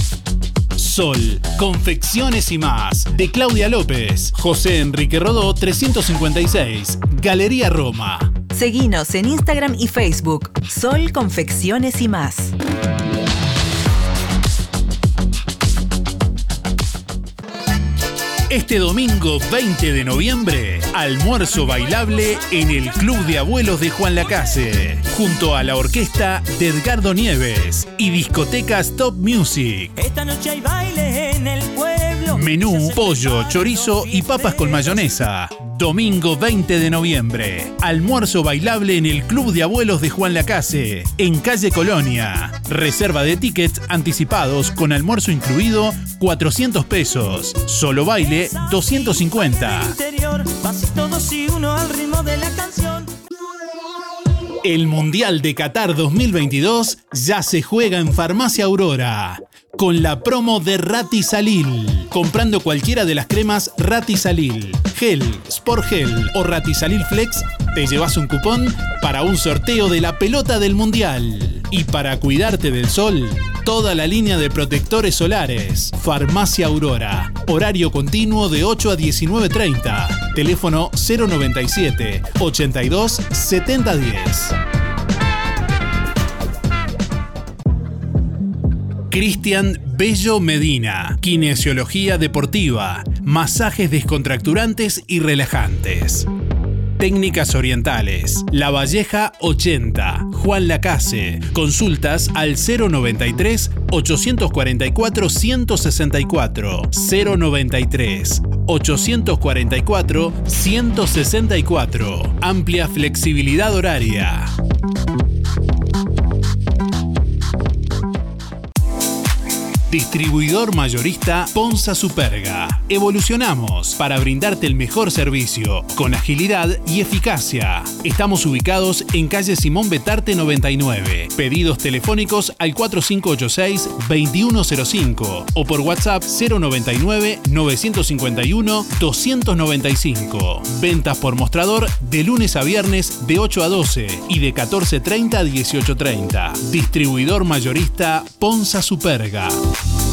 Sol, confecciones y más. De Claudia López, José Enrique Rodó 356, Galería Roma. Seguinos en Instagram y Facebook. Sol Confecciones y más. Este domingo 20 de noviembre, almuerzo bailable en el Club de Abuelos de Juan Lacase, junto a la orquesta de Edgardo Nieves y discotecas Top Music. Esta noche hay baile en el pueblo. Menú, pollo, chorizo y papas con mayonesa. Domingo 20 de noviembre. Almuerzo bailable en el Club de Abuelos de Juan Lacase, en calle Colonia. Reserva de tickets anticipados con almuerzo incluido 400 pesos. Solo baile 250. Interior, así todos y uno al ritmo de la canción. El Mundial de Qatar 2022 ya se juega en Farmacia Aurora. Con la promo de Ratisalil. Comprando cualquiera de las cremas Ratisalil, Gel, Sport Gel o Ratisalil Flex, te llevas un cupón para un sorteo de la pelota del Mundial. Y para cuidarte del sol, toda la línea de protectores solares. Farmacia Aurora. Horario continuo de 8 a 19.30. Teléfono 097 82 7010. Cristian Bello Medina. Kinesiología deportiva. Masajes descontracturantes y relajantes. Técnicas Orientales. La Valleja 80. Juan Lacase. Consultas al 093 844 164. 093 844 164. Amplia flexibilidad horaria. Distribuidor mayorista Ponza Superga. Evolucionamos para brindarte el mejor servicio, con agilidad y eficacia. Estamos ubicados en calle Simón Betarte 99. Pedidos telefónicos al 4586-2105 o por WhatsApp 099-951-295. Ventas por mostrador de lunes a viernes de 8 a 12 y de 14.30 a 18.30. Distribuidor mayorista Ponza Superga. Thank you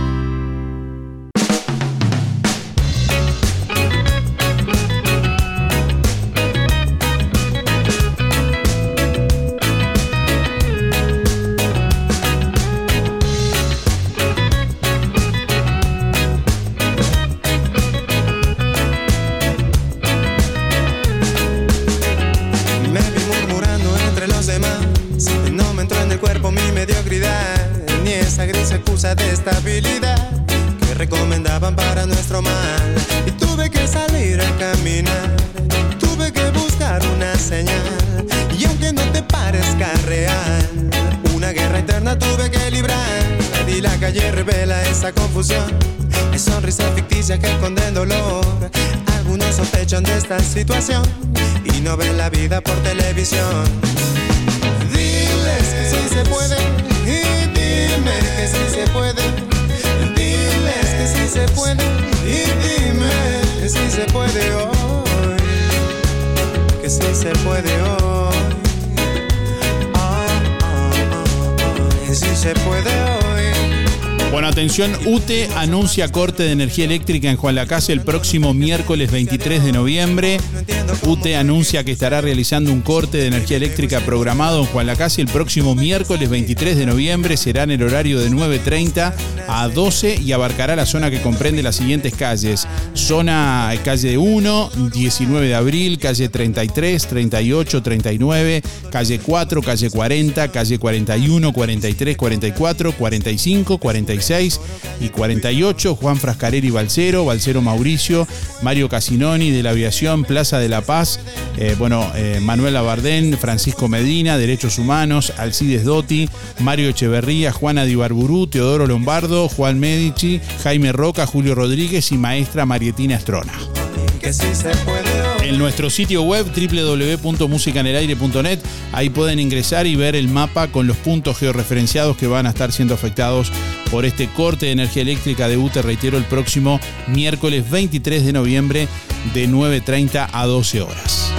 Esconde dolor. Algunos sospechan de esta situación y no ven la vida por televisión. Diles que sí se puede y dime que sí se puede. Diles que sí se puede y dime que sí se puede hoy. Que sí se puede hoy. Ah, ah, ah, que sí se puede hoy. Bueno, atención, UTE anuncia corte de energía eléctrica en Juan Lacase el próximo miércoles 23 de noviembre. UTE anuncia que estará realizando un corte de energía eléctrica programado en Juan Lacase el próximo miércoles 23 de noviembre. Será en el horario de 9.30 a 12 y abarcará la zona que comprende las siguientes calles. Zona calle 1, 19 de abril, calle 33, 38, 39, calle 4, calle 40, calle 41, 43, 44, 45, 46 46 y 48, Juan Frascarelli Balcero, Balcero Mauricio, Mario Casinoni de la Aviación, Plaza de la Paz, eh, bueno, eh, Manuel Abardén, Francisco Medina, Derechos Humanos, Alcides Dotti, Mario Echeverría, Juana Dibarburú, Teodoro Lombardo, Juan Medici, Jaime Roca, Julio Rodríguez y maestra Marietina Estrona. En nuestro sitio web www.musicanelaire.net, ahí pueden ingresar y ver el mapa con los puntos georreferenciados que van a estar siendo afectados por este corte de energía eléctrica de UTE, reitero, el próximo miércoles 23 de noviembre de 9.30 a 12 horas.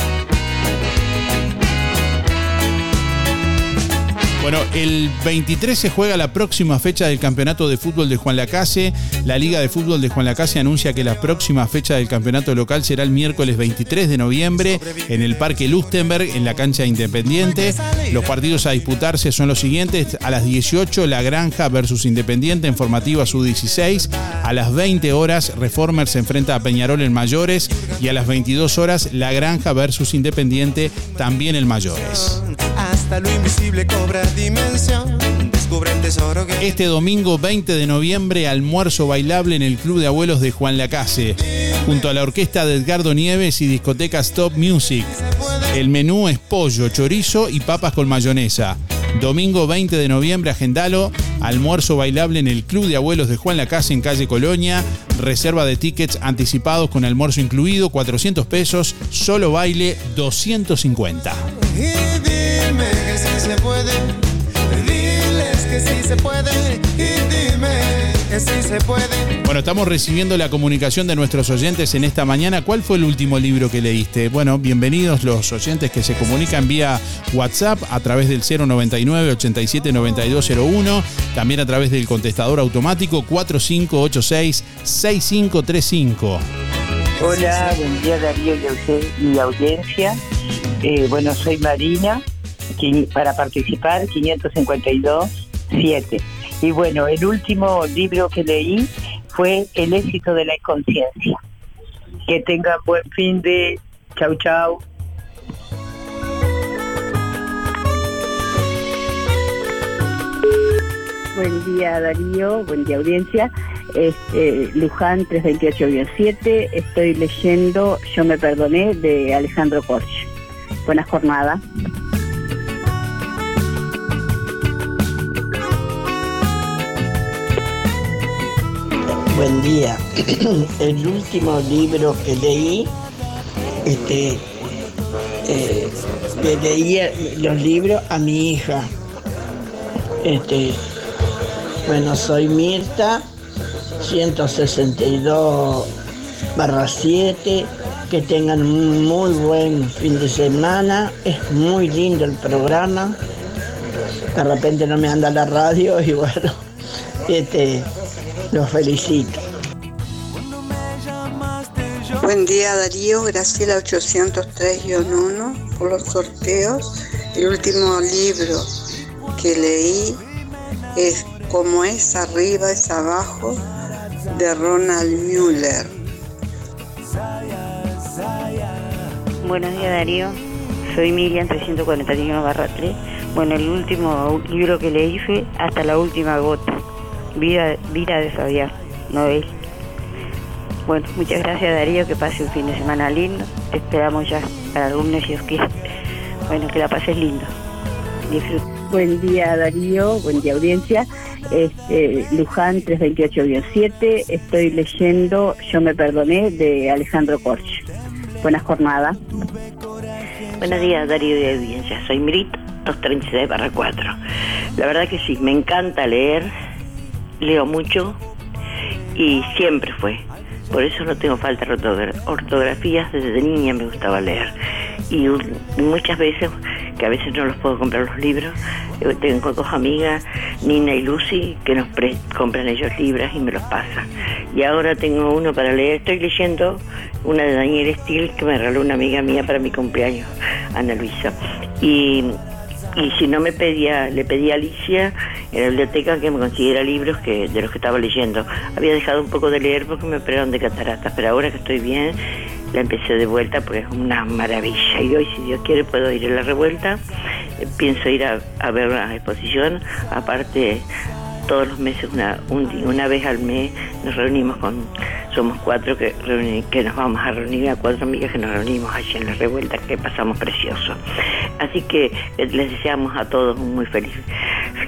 Bueno, el 23 se juega la próxima fecha del campeonato de fútbol de Juan Lacase. La Liga de Fútbol de Juan Lacase anuncia que la próxima fecha del campeonato local será el miércoles 23 de noviembre en el Parque Lustenberg, en la cancha Independiente. Los partidos a disputarse son los siguientes. A las 18, La Granja versus Independiente en formativa Sub-16. A las 20 horas, Reformer se enfrenta a Peñarol en mayores. Y a las 22 horas, La Granja versus Independiente también en mayores. Hasta lo invisible cobra dimensión. Descubre el tesoro que Este domingo 20 de noviembre, almuerzo bailable en el Club de Abuelos de Juan Lacase, junto a la orquesta de Edgardo Nieves y discoteca Stop Music. El menú es pollo, chorizo y papas con mayonesa. Domingo 20 de noviembre, agendalo, almuerzo bailable en el Club de Abuelos de Juan Lacase en calle Colonia, reserva de tickets anticipados con almuerzo incluido, 400 pesos, solo baile 250. Y dime que sí se puede. Diles que sí se puede. Y dime que sí se puede. Bueno, estamos recibiendo la comunicación de nuestros oyentes en esta mañana. ¿Cuál fue el último libro que leíste? Bueno, bienvenidos los oyentes que se comunican vía WhatsApp a través del 099 87 9201, también a través del contestador automático 4586 6535. Hola, buen día Darío y audi- y audiencia. Eh, bueno, soy Marina, para participar 552 7. Y bueno, el último libro que leí fue El éxito de la inconsciencia. Que tengan buen fin de... Chau, chau. Buen día Darío, buen día audiencia. Este, Luján 328-7, estoy leyendo Yo me perdoné de Alejandro Corch. Buena jornada. Buen día. El último libro que leí, este, eh, le leía los libros a mi hija. Este, bueno, soy Mirta, 162 barra 7. Que tengan un muy buen fin de semana. Es muy lindo el programa. De repente no me anda la radio y bueno, este, los felicito. Buen día Darío, Graciela 803-1 por los sorteos. El último libro que leí es Como es arriba es abajo de Ronald Mueller. Buenos días Darío, soy Miriam 341 barra 3. Bueno, el último libro que leí fue Hasta la última gota, Vida, vida de Fabián, Noel. Bueno, muchas gracias Darío, que pase un fin de semana lindo. Te esperamos ya para lunes si quiere. Bueno, que la pases lindo. Disfruta. Buen día Darío, buen día audiencia. Este, Luján 328-7, estoy leyendo Yo me perdoné de Alejandro Corch. Buena jornada. Buenos días, Darío de Audiencia. Soy Mirita, 236 barra 4. La verdad que sí, me encanta leer, leo mucho y siempre fue. Por eso no tengo falta de ortogra- ortografías, desde niña me gustaba leer. Y muchas veces, que a veces no los puedo comprar los libros, eh, tengo dos amigas, Nina y Lucy, que nos compran ellos libros y me los pasan. Y ahora tengo uno para leer, estoy leyendo una de Daniel Steele que me regaló una amiga mía para mi cumpleaños, Ana Luisa. Y y si no me pedía, le pedí a Alicia en la biblioteca que me consiguiera libros que, de los que estaba leyendo. Había dejado un poco de leer porque me operaron de cataratas, pero ahora que estoy bien, la empecé de vuelta porque es una maravilla. Y hoy, si Dios quiere, puedo ir a la revuelta. Eh, Pienso ir a, a ver una exposición. Aparte, todos los meses, una, un- una vez al mes, nos reunimos con, somos cuatro que, reuni- que nos vamos a reunir, a cuatro amigas que nos reunimos allí en la revuelta, que pasamos precioso. Así que eh, les deseamos a todos un muy feliz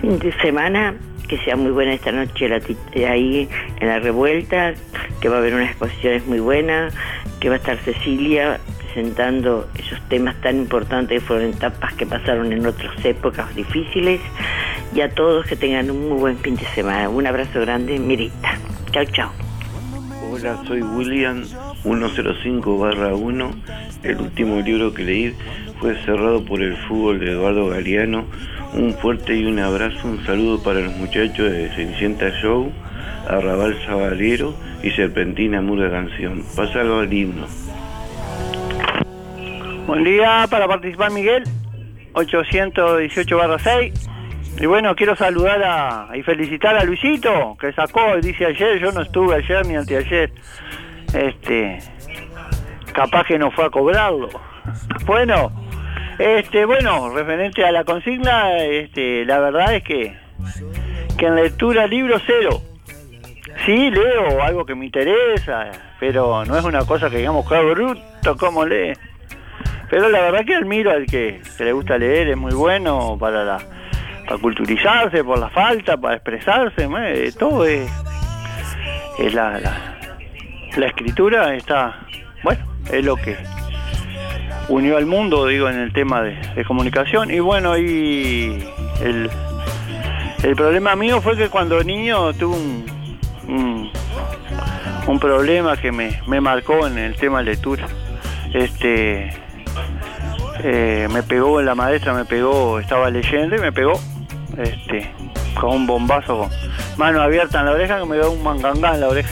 fin de semana, que sea muy buena esta noche la eh, ahí en la revuelta, que va a haber unas exposiciones muy buenas, que va a estar Cecilia presentando esos temas tan importantes que fueron etapas que pasaron en otras épocas difíciles y a todos que tengan un muy buen fin de semana. Un abrazo grande, Mirita. Chao, chao. Hola, soy William 105-1. El último libro que leí fue cerrado por el fútbol de Eduardo Galeano. Un fuerte y un abrazo, un saludo para los muchachos de Cenicienta Show, Arrabal Sabalero y Serpentina Murga Canción. Pásalo al himno. Buen día para participar Miguel, 818 barra 6. Y bueno, quiero saludar a, y felicitar a Luisito, que sacó, dice ayer, yo no estuve ayer ni anteayer. Este, capaz que no fue a cobrarlo. Bueno, este, bueno, referente a la consigna, este, la verdad es que, que en lectura libro cero. Sí, leo algo que me interesa, pero no es una cosa que digamos, que bruto, ¿cómo lee? Pero la verdad que admiro al que, que le gusta leer, es muy bueno para la para culturizarse, por la falta, para expresarse, eh, todo es, la, la, escritura está, bueno, es lo que unió al mundo, digo, en el tema de, comunicación. Y bueno, y el, el problema mío fue que cuando niño tuve un, un, un problema que me, me marcó en el tema de lectura. Este, eh, me pegó la maestra, me pegó, estaba leyendo y me pegó, este, con un bombazo, mano abierta en la oreja que me dio un mangangá en la oreja.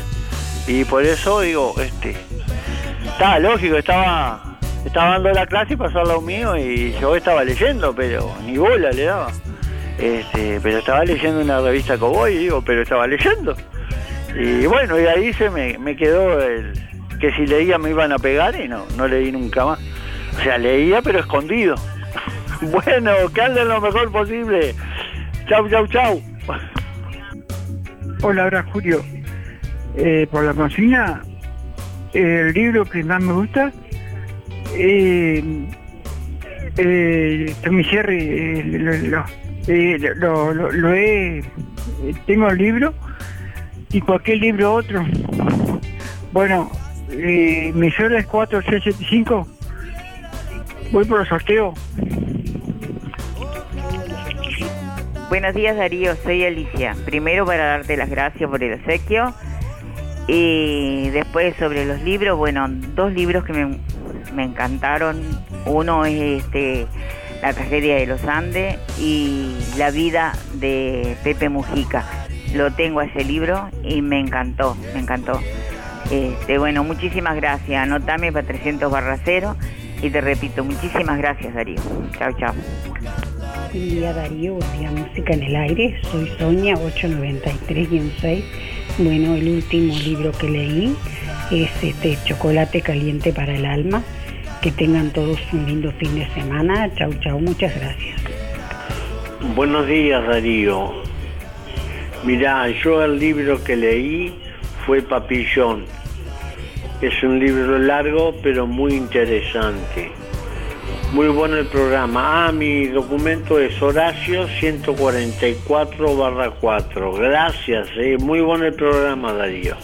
Y por eso digo, este, estaba lógico, estaba, estaba dando la clase y pasó al lado mío y yo estaba leyendo, pero ni bola le daba. Este, pero estaba leyendo una revista Cowboy, digo, pero estaba leyendo. Y bueno, y ahí se me, me quedó el que si leía me iban a pegar y no, no leí nunca más. O sea, leía pero escondido. bueno, que anden lo mejor posible. Chau, chau, chau. Hola, ahora Julio. Eh, por la consigna, el libro que más me gusta, eh, eh, Tommy eh, eh, lo- lo- lo he, tengo el libro y cualquier libro otro. Bueno, eh, mi es 4675. Voy por el sorteo. Buenos días Darío, soy Alicia. Primero para darte las gracias por el obsequio y después sobre los libros, bueno, dos libros que me, me encantaron. Uno es este La tragedia de los Andes y La vida de Pepe Mujica. Lo tengo ese libro y me encantó, me encantó. Este, bueno, muchísimas gracias. Anotame para 300 barra y te repito, muchísimas gracias Darío. Chao, chao. Buen día Darío, buen día Música en el Aire, soy Sonia 893-6. Bueno, el último libro que leí es este Chocolate Caliente para el Alma. Que tengan todos un lindo fin de semana. Chau, chau, muchas gracias. Buenos días Darío. Mirá, yo el libro que leí fue Papillón. Es un libro largo pero muy interesante. Muy bueno el programa. Ah, mi documento es Horacio 144 barra 4. Gracias, eh. muy bueno el programa Darío.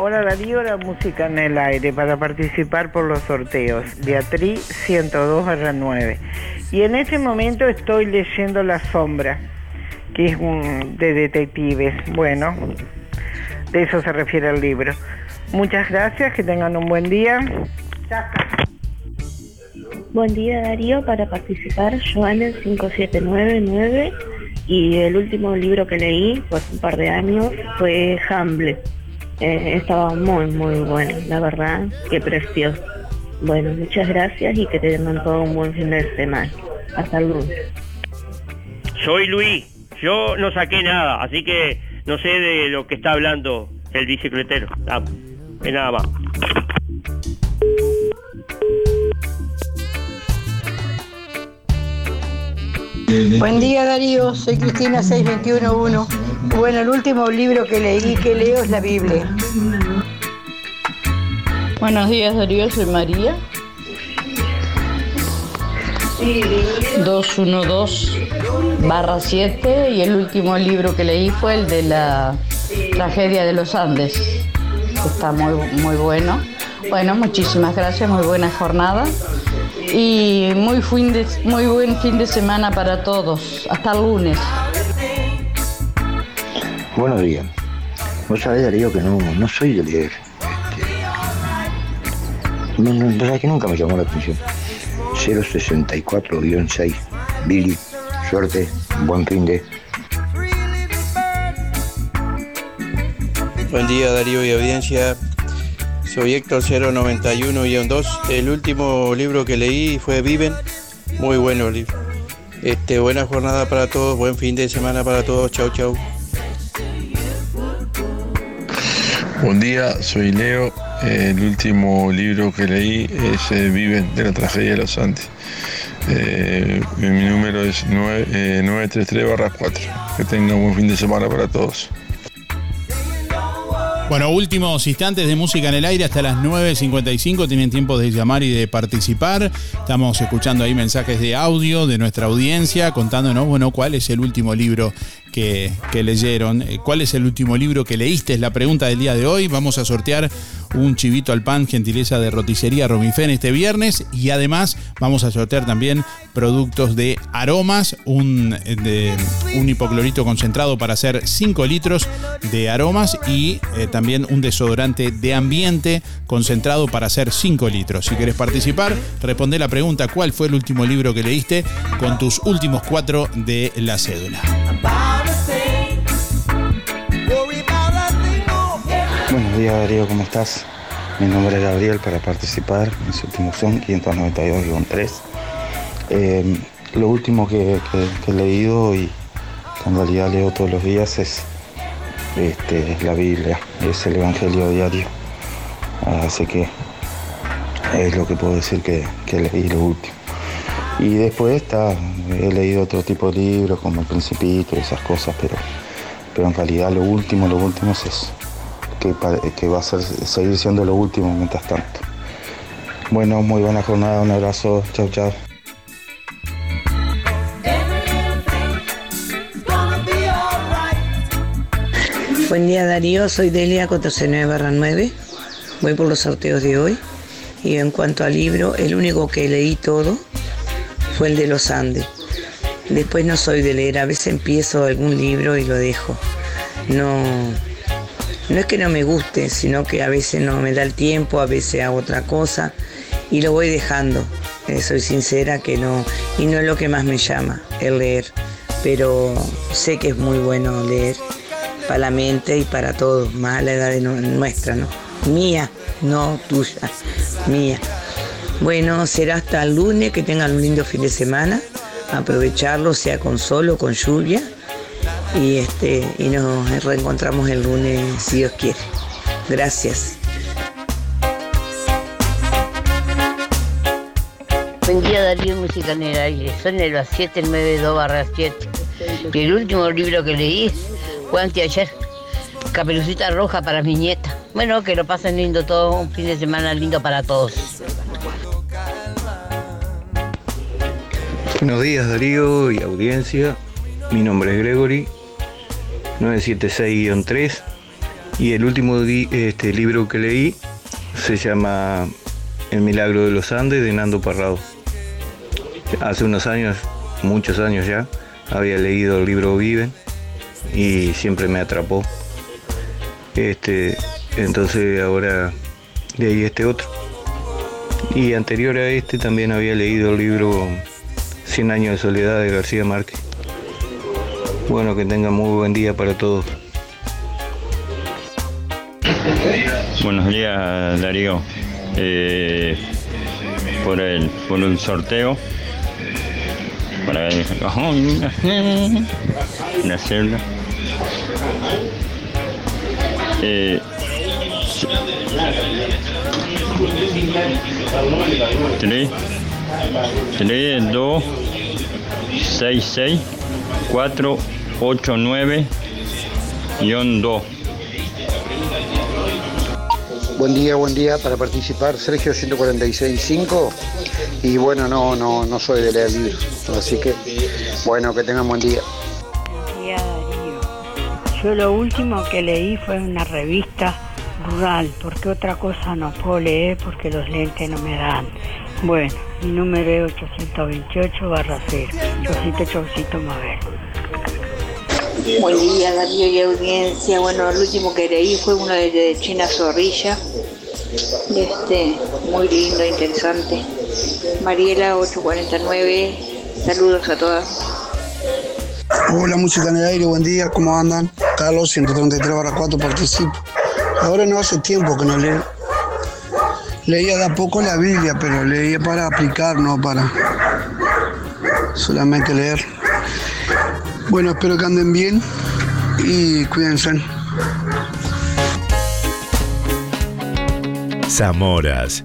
Hola Darío, la música en el aire para participar por los sorteos. Beatriz 102 9. Y en este momento estoy leyendo La Sombra, que es de detectives. Bueno, de eso se refiere el libro. Muchas gracias, que tengan un buen día. Buen día Darío, para participar Joana 5799 y el último libro que leí por un par de años fue Hamlet. Eh, estaba muy muy bueno, la verdad, qué precioso. Bueno, muchas gracias y que tengan todo un buen fin de semana. Hasta luego. Soy Luis. Yo no saqué nada, así que no sé de lo que está hablando el bicicletero. Ah, de nada más. Buen día Darío, soy Cristina 6211. Bueno, el último libro que leí, que leo es la Biblia. Buenos días Darío, soy María. 212 barra 7 y el último libro que leí fue el de la tragedia de los Andes. Está muy, muy bueno. Bueno, muchísimas gracias, muy buena jornada y muy, fin de, muy buen fin de semana para todos. Hasta el lunes. Buenos días. Vos sabés, Darío, que no, no soy de leer. Este, no, no, que nunca me llamó la atención. 064-6. Billy, suerte, buen fin de. Buen día Darío y audiencia. Soy Héctor 091-2. El último libro que leí fue Viven. Muy bueno el libro. Este, buena jornada para todos, buen fin de semana para todos. Chau, chau. Buen día, soy Leo. El último libro que leí es eh, Viven de la tragedia de los Andes. Eh, mi número es 933-4. Eh, que tengan un buen fin de semana para todos. Bueno, últimos instantes de música en el aire hasta las 9.55. Tienen tiempo de llamar y de participar. Estamos escuchando ahí mensajes de audio de nuestra audiencia contándonos, bueno, cuál es el último libro que, leyeron. Eh, ¿Cuál es el último libro que leíste? Es la pregunta del día de hoy. Vamos a sortear un chivito al pan, gentileza de roticería Romifén este viernes. Y además vamos a sortear también productos de aromas, un, de, un hipoclorito concentrado para hacer 5 litros de aromas y eh, también un desodorante de ambiente concentrado para hacer 5 litros. Si quieres participar, responde la pregunta ¿cuál fue el último libro que leíste con tus últimos cuatro de la cédula? Buenos días Darío, ¿cómo estás? Mi nombre es Gabriel para participar, mis últimos son 592-3. Em, lo último que, he leído y en realidad leo todos los días es, este, la Biblia, es el Evangelio diario. Así que es lo que puedo decir que, que leí lo último. Y después está, he leído otro tipo de libros como El Principito y esas cosas, pero, pero en realidad lo último, lo último es eso, que, va a ser, seguir siendo lo último mientras tanto. Bueno, muy buena jornada, un abrazo, chao, chao. Buen día Darío, soy Delia 409 9. Voy por los sorteos de hoy. Y en cuanto al libro, el único que leí todo fue el de los Andes. Después no soy de leer, a veces empiezo algún libro y lo dejo. No, no es que no me guste, sino que a veces no me da el tiempo, a veces hago otra cosa y lo voy dejando. Eh, soy sincera que no, y no es lo que más me llama, el leer. Pero sé que es muy bueno leer para la mente y para todos, más a la edad de nuestra, ¿no? Mía, no tuya, mía. Bueno, será hasta el lunes, que tengan un lindo fin de semana, aprovecharlo, sea con sol o con lluvia, y, este, y nos reencontramos el lunes si Dios quiere. Gracias. Buen día Darío Música en el aire, son el 792 barra 7. Y el último libro que leí fue anteayer, Caperucita Roja para mi nieta. Bueno, que lo pasen lindo todo, un fin de semana lindo para todos. Buenos días Darío y audiencia. Mi nombre es Gregory, 976-3. Y el último este, libro que leí se llama El Milagro de los Andes de Nando Parrado. Hace unos años, muchos años ya, había leído el libro Viven y siempre me atrapó. Este, entonces ahora leí este otro. Y anterior a este también había leído el libro 100 años de soledad de García Márquez. Bueno, que tengan muy buen día para todos. Buenos días, Darío. Eh, por el por un sorteo para una celda. Eh, tres, tres, dos, 2 Buen día, buen día para participar. Sergio 146.5 y bueno, no, no, no soy de leer libros, así que bueno, que tengan buen día. Buen día Darío. Yo lo último que leí fue una revista rural, porque otra cosa no puedo leer porque los lentes no me dan. Bueno, mi número es 828 barra 0. Chocito, chocito, Mabel. Buen día, Darío y audiencia. Bueno, el último que leí fue uno de China Zorrilla. Este, muy lindo, interesante. Mariela 849. Saludos a todas. Hola, música en el aire, buen día, ¿cómo andan? Carlos 133 barra 4 participo. Ahora no hace tiempo que no leo. Leía de a poco la Biblia, pero leía para aplicar, no para solamente leer. Bueno, espero que anden bien y cuídense. Zamoras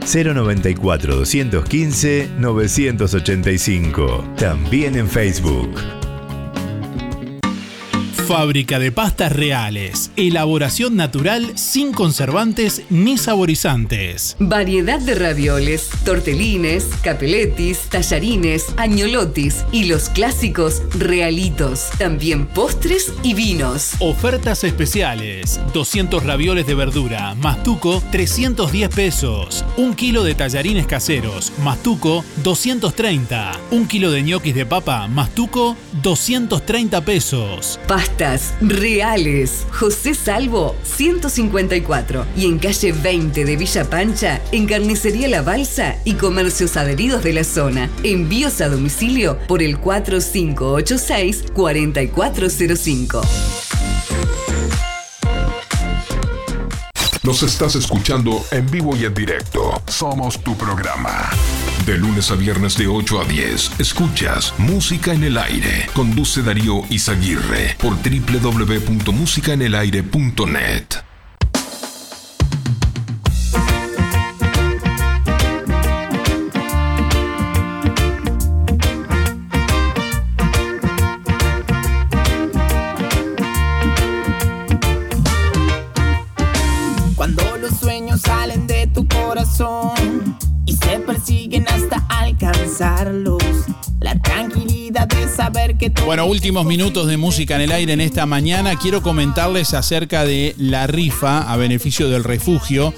094 215 985. También en Facebook. Fábrica de pastas reales. Elaboración natural sin conservantes ni saborizantes. Variedad de ravioles, tortelines, capeletis, tallarines, añolotis y los clásicos realitos. También postres y vinos. Ofertas especiales. 200 ravioles de verdura, mastuco 310 pesos. Un kilo de tallarines caseros, mastuco 230. Un kilo de ñoquis de papa, mastuco 230 pesos. Pasta reales. José Salvo 154 y en calle 20 de Villa Pancha, en Carnicería La Balsa y comercios adheridos de la zona. Envíos a domicilio por el 4586 4405. Nos estás escuchando en vivo y en directo. Somos tu programa. De lunes a viernes de 8 a 10, escuchas Música en el Aire. Conduce Darío Izaguirre por www.musicaenelaire.net. alcanzarlos. La tranquilidad de saber que tú Bueno, últimos minutos de música en el aire en esta mañana. Quiero comentarles acerca de la rifa a beneficio del refugio.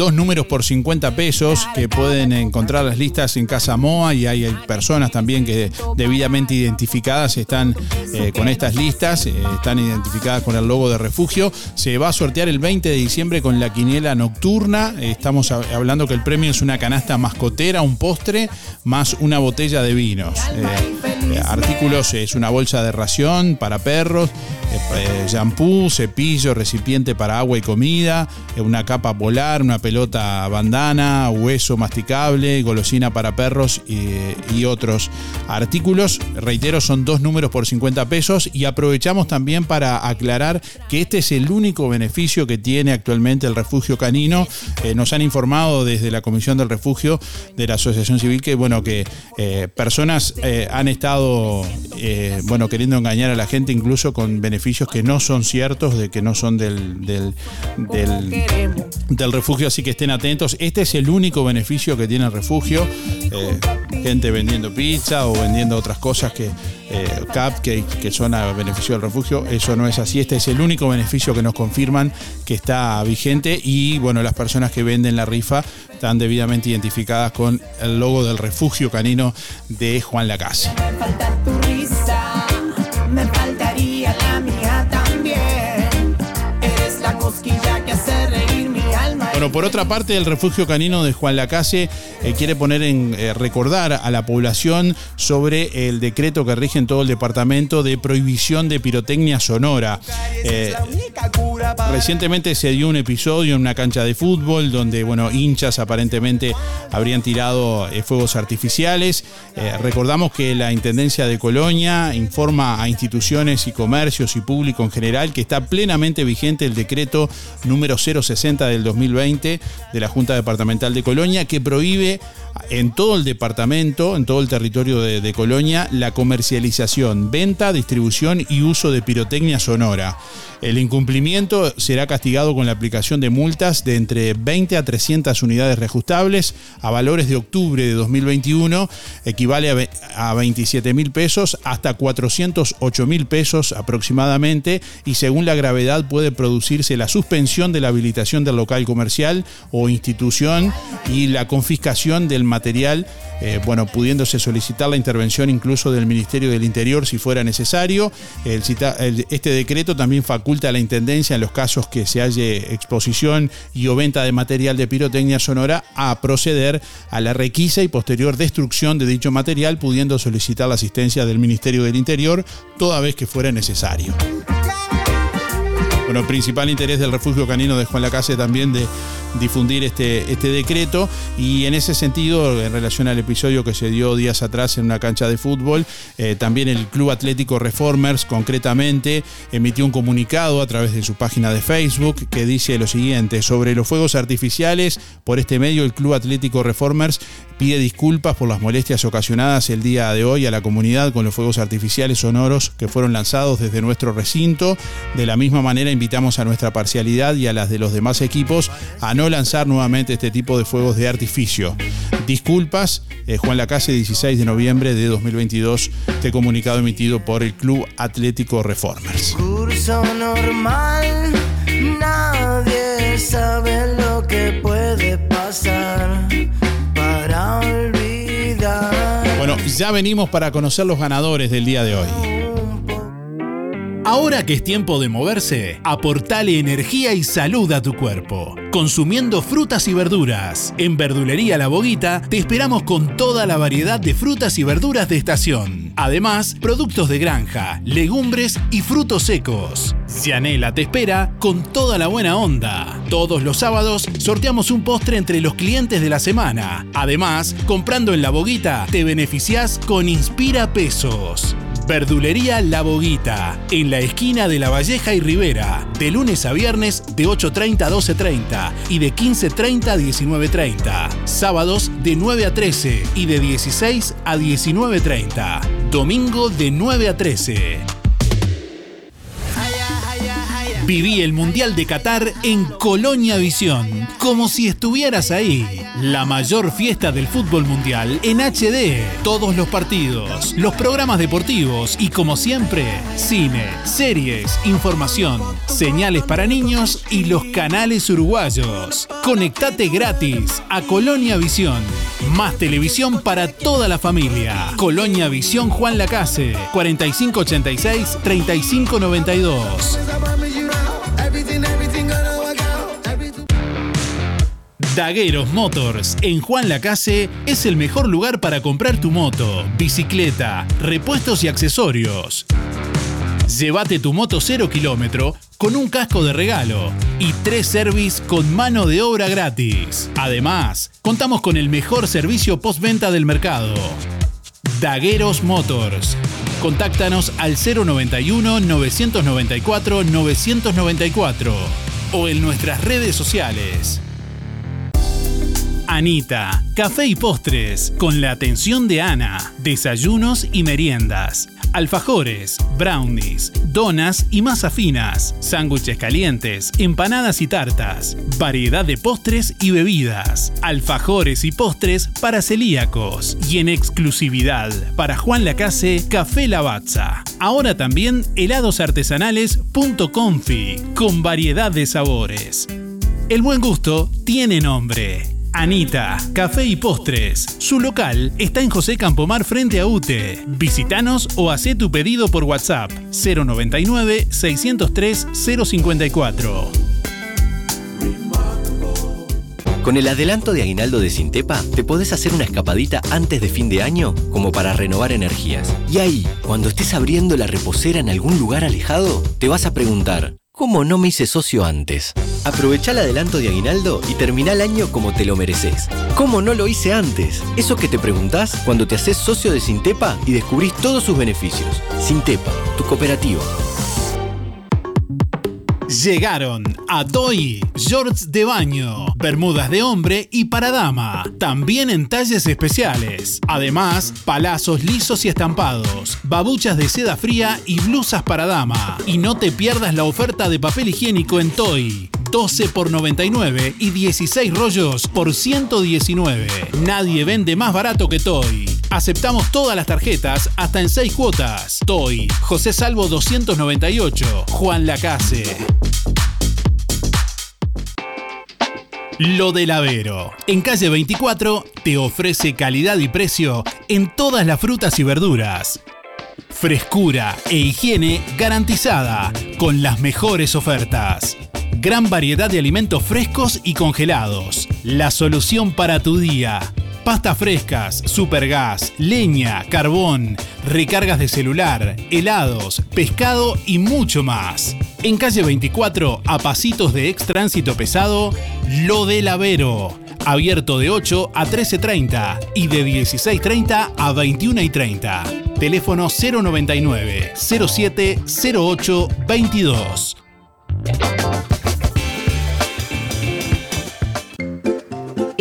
Dos números por 50 pesos que pueden encontrar las listas en Casa Moa y hay, hay personas también que debidamente identificadas están eh, con estas listas, eh, están identificadas con el logo de refugio. Se va a sortear el 20 de diciembre con la quiniela nocturna. Estamos hablando que el premio es una canasta mascotera, un postre, más una botella de vinos. Eh, eh, artículos es una bolsa de ración para perros, eh, eh, cepillo, recipiente para agua y comida, eh, una capa polar, una pelota bandana, hueso masticable, golosina para perros y, otros artículos. Reitero, son dos números por 50 pesos y aprovechamos también para aclarar que este es el único beneficio que tiene actualmente el refugio canino. Eh, nos han informado desde la Comisión del Refugio de la Asociación Civil que, bueno, que eh, personas eh, han estado, eh, bueno, queriendo engañar a la gente incluso con beneficios que no son ciertos, de que no son del, del, refugio, así que estén atentos. Este es el único beneficio que tiene el refugio. Eh, gente vendiendo pizza o vendiendo otras cosas que, eh, cupcakes que son a beneficio del refugio. Eso no es así. Este es el único beneficio que nos confirman que está vigente y bueno, las personas que venden la rifa están debidamente identificadas con el logo del refugio canino de Juan Lacase. Bueno, por otra parte, el refugio canino de Juan Lacase eh, quiere poner en eh, recordar a la población sobre el decreto que rige en todo el departamento de prohibición de pirotecnia sonora. Eh, recientemente se dio un episodio en una cancha de fútbol donde, bueno, hinchas aparentemente habrían tirado fuegos artificiales. recordamos que la Intendencia de Colonia informa a instituciones y comercios y público en general que está plenamente vigente el decreto número 060 del 2020 de la Junta Departamental de Colonia que prohíbe en todo el departamento, en todo el territorio de, de, Colonia, la comercialización, venta, distribución y uso de pirotecnia sonora. El incumplimiento será castigado con la aplicación de multas de entre 20 a 300 unidades reajustables a valores de octubre de 2021, equivale a 27 mil pesos hasta 408 mil pesos aproximadamente y según la gravedad puede producirse la suspensión de la habilitación del local comercial o institución y la confiscación del material, eh, bueno, pudiéndose solicitar la intervención incluso del Ministerio del Interior si fuera necesario. este decreto también faculta a la Intendencia en los casos que se halle exposición y o venta de material de pirotecnia sonora a proceder a la requisa y posterior destrucción de dicho material, pudiendo solicitar la asistencia del Ministerio del Interior toda vez que fuera necesario. Bueno, principal interés del refugio canino de Juan Lacase también de difundir este, este decreto y en ese sentido, en relación al episodio que se dio días atrás en una cancha de fútbol, eh, también el Club Atlético Reformers concretamente emitió un comunicado a través de su página de Facebook que dice lo siguiente, sobre los fuegos artificiales, por este medio el Club Atlético Reformers pide disculpas por las molestias ocasionadas el día de hoy a la comunidad con los fuegos artificiales sonoros que fueron lanzados desde nuestro recinto. De la misma manera invitamos a nuestra parcialidad y a las de los demás equipos a no lanzar nuevamente este tipo de fuegos de artificio. Disculpas, eh, Juan Lacase, 16 de noviembre de 2022, este comunicado emitido por el Club Atlético Reformers. Curso normal, nadie sabe lo que puede pasar para olvidar. Bueno, ya venimos para conocer los ganadores del día de hoy. Ahora que es tiempo de moverse, aportale energía y salud a tu cuerpo. Consumiendo frutas y verduras. En Verdulería La Boguita te esperamos con toda la variedad de frutas y verduras de estación. Además, productos de granja, legumbres y frutos secos. Cianela te espera con toda la buena onda. Todos los sábados sorteamos un postre entre los clientes de la semana. Además, comprando en La Boguita te beneficias con Inspira Pesos. Verdulería La Boguita, en la esquina de La Valleja y Rivera, de lunes a viernes de 8.30 a 12.30 y de 15.30 a 19.30. Sábados de 9 a 13 y de 16 a 19.30. Domingo de 9 a 13. Viví el Mundial de Qatar en Colonia Visión, como si estuvieras ahí. La mayor fiesta del fútbol mundial en HD. Todos los partidos, los programas deportivos y como siempre, cine, series, información, señales para niños y los canales uruguayos. Conectate gratis a Colonia Visión. Más televisión para toda la familia. Colonia Visión Juan Lacase, 4586-3592. Dagueros Motors en Juan Lacase es el mejor lugar para comprar tu moto, bicicleta, repuestos y accesorios. Llévate tu moto 0 kilómetro con un casco de regalo y tres service con mano de obra gratis. Además, contamos con el mejor servicio postventa del mercado. Dagueros Motors. Contáctanos al 091 994 994 o en nuestras redes sociales. Anita, café y postres, con la atención de Ana, desayunos y meriendas, alfajores, brownies, donas y masas finas, sándwiches calientes, empanadas y tartas, variedad de postres y bebidas, alfajores y postres para celíacos. Y en exclusividad para Juan Lacase Café Lavazza. Ahora también helados artesanales .confi con variedad de sabores. El buen gusto tiene nombre. Anita, Café y Postres. Su local está en José Campomar frente a UTE. Visítanos o haz tu pedido por WhatsApp 099 603 054. Con el adelanto de aguinaldo de Sintepa, te podés hacer una escapadita antes de fin de año como para renovar energías. Y ahí, cuando estés abriendo la reposera en algún lugar alejado, te vas a preguntar, ¿cómo no me hice socio antes? Aprovecha el adelanto de aguinaldo y termina el año como te lo mereces. ¿Cómo no lo hice antes? Eso que te preguntás cuando te haces socio de Sintepa y descubrís todos sus beneficios. Sintepa, tu cooperativa. Llegaron a Toy shorts de baño, bermudas de hombre y para dama, también en talles especiales. Además, palazos lisos y estampados, babuchas de seda fría y blusas para dama. Y no te pierdas la oferta de papel higiénico en Toy. 12 por 99 y 16 rollos por 119. Nadie vende más barato que Toy. Aceptamos todas las tarjetas hasta en 6 cuotas. Toy, José Salvo 298, Juan Lacase. Lo del Avero. En calle 24 te ofrece calidad y precio en todas las frutas y verduras. Frescura e higiene garantizada con las mejores ofertas. Gran variedad de alimentos frescos y congelados. La solución para tu día. Pastas frescas, supergas, leña, carbón, recargas de celular, helados, pescado y mucho más. En calle 24, a pasitos de ex tránsito pesado, Lo del Avero. Abierto de 8 a 13.30 y de 16.30 a 21.30. Teléfono 099 07 08 22.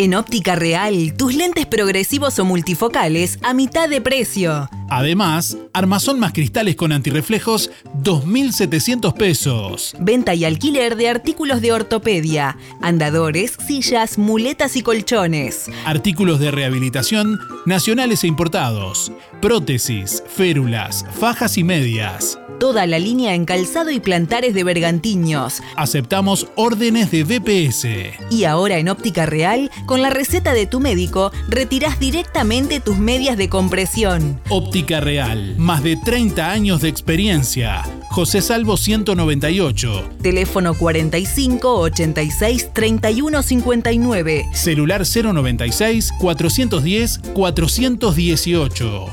En Óptica Real, tus lentes progresivos o multifocales a mitad de precio. Además, armazón más cristales con antirreflejos, 2.700 pesos. Venta y alquiler de artículos de ortopedia, andadores, sillas, muletas y colchones. Artículos de rehabilitación nacionales e importados. Prótesis, férulas, fajas y medias. Toda la línea en calzado y plantares de bergantiños. Aceptamos órdenes de DPS. Y ahora en Óptica Real, con la receta de tu médico, retirás directamente tus medias de compresión. Óptica Real, más de 30 años de experiencia. José Salvo 198. Teléfono 45 86 31 59. Celular 096 410 418.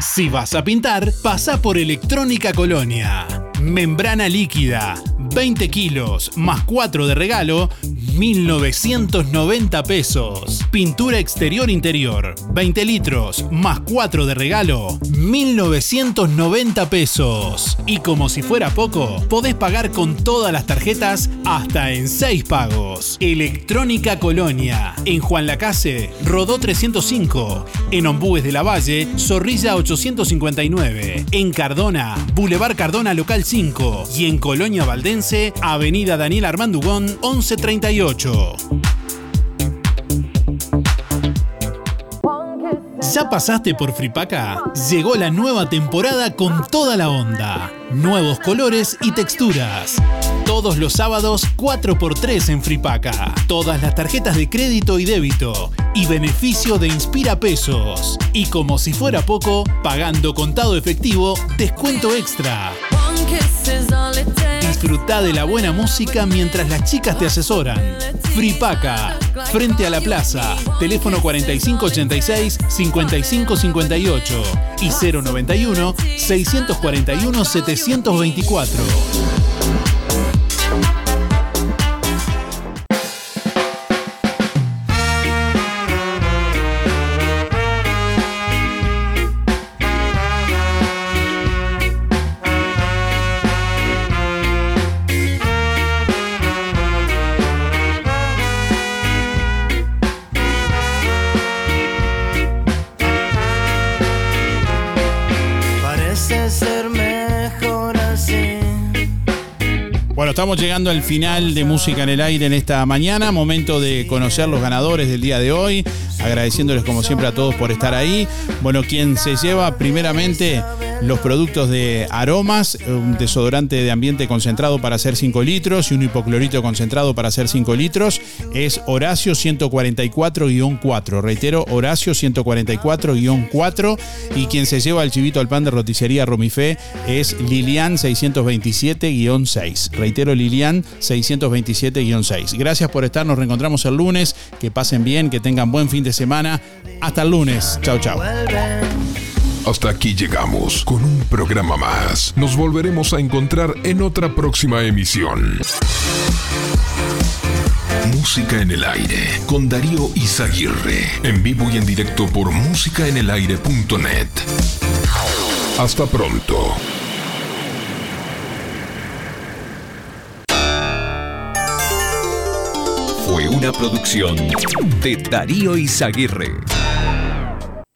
Si vas a pintar, pasa por Electrónica Colonia. Membrana líquida, 20 kilos, más 4 de regalo, 1990 pesos. Pintura exterior interior, 20 litros, más 4 de regalo, 1990 pesos. Y como si fuera poco, podés pagar con todas las tarjetas hasta en 6 pagos. Electrónica Colonia, en Juan Lacase, Rodó 305, en Ombúes de la Valle, Zorrilla 859, en Cardona, Boulevard Cardona Local 5 y en Colonia Valdense, Avenida Daniel Armandugón 1138. ¿Ya pasaste por Fripaca? Llegó la nueva temporada con toda la onda. Nuevos colores y texturas. Todos los sábados 4x3 en Fripaca. Todas las tarjetas de crédito y débito. Y beneficio de Inspira Pesos. Y como si fuera poco, pagando contado efectivo, descuento extra. Disfruta de la buena música mientras las chicas te asesoran. Fripaca, frente a la plaza. Teléfono 4586-5558 y 091-641-724. Estamos llegando al final de Música en el Aire en esta mañana. Momento de conocer los ganadores del día de hoy. agradeciéndoles como siempre a todos por estar ahí. Bueno, quien se lleva primeramente los productos de aromas, un desodorante de ambiente concentrado para hacer 5 litros y un hipoclorito concentrado para hacer 5 litros, es Horacio 144-4. Reitero, Horacio 144-4. Y quien se lleva el chivito al pan de roticería Romifé es Lilian 627-6. Reitero, Lilian 627-6. Gracias por estar, nos reencontramos el lunes. Que pasen bien, que tengan buen fin de semana. Hasta el lunes. Chao, chao. Hasta aquí llegamos con un programa más. Nos volveremos a encontrar en otra próxima emisión. Música en el aire con Darío Izaguirre. En vivo y en directo por músicaenelaire.net. Hasta pronto. Fue una producción de Darío Izaguirre.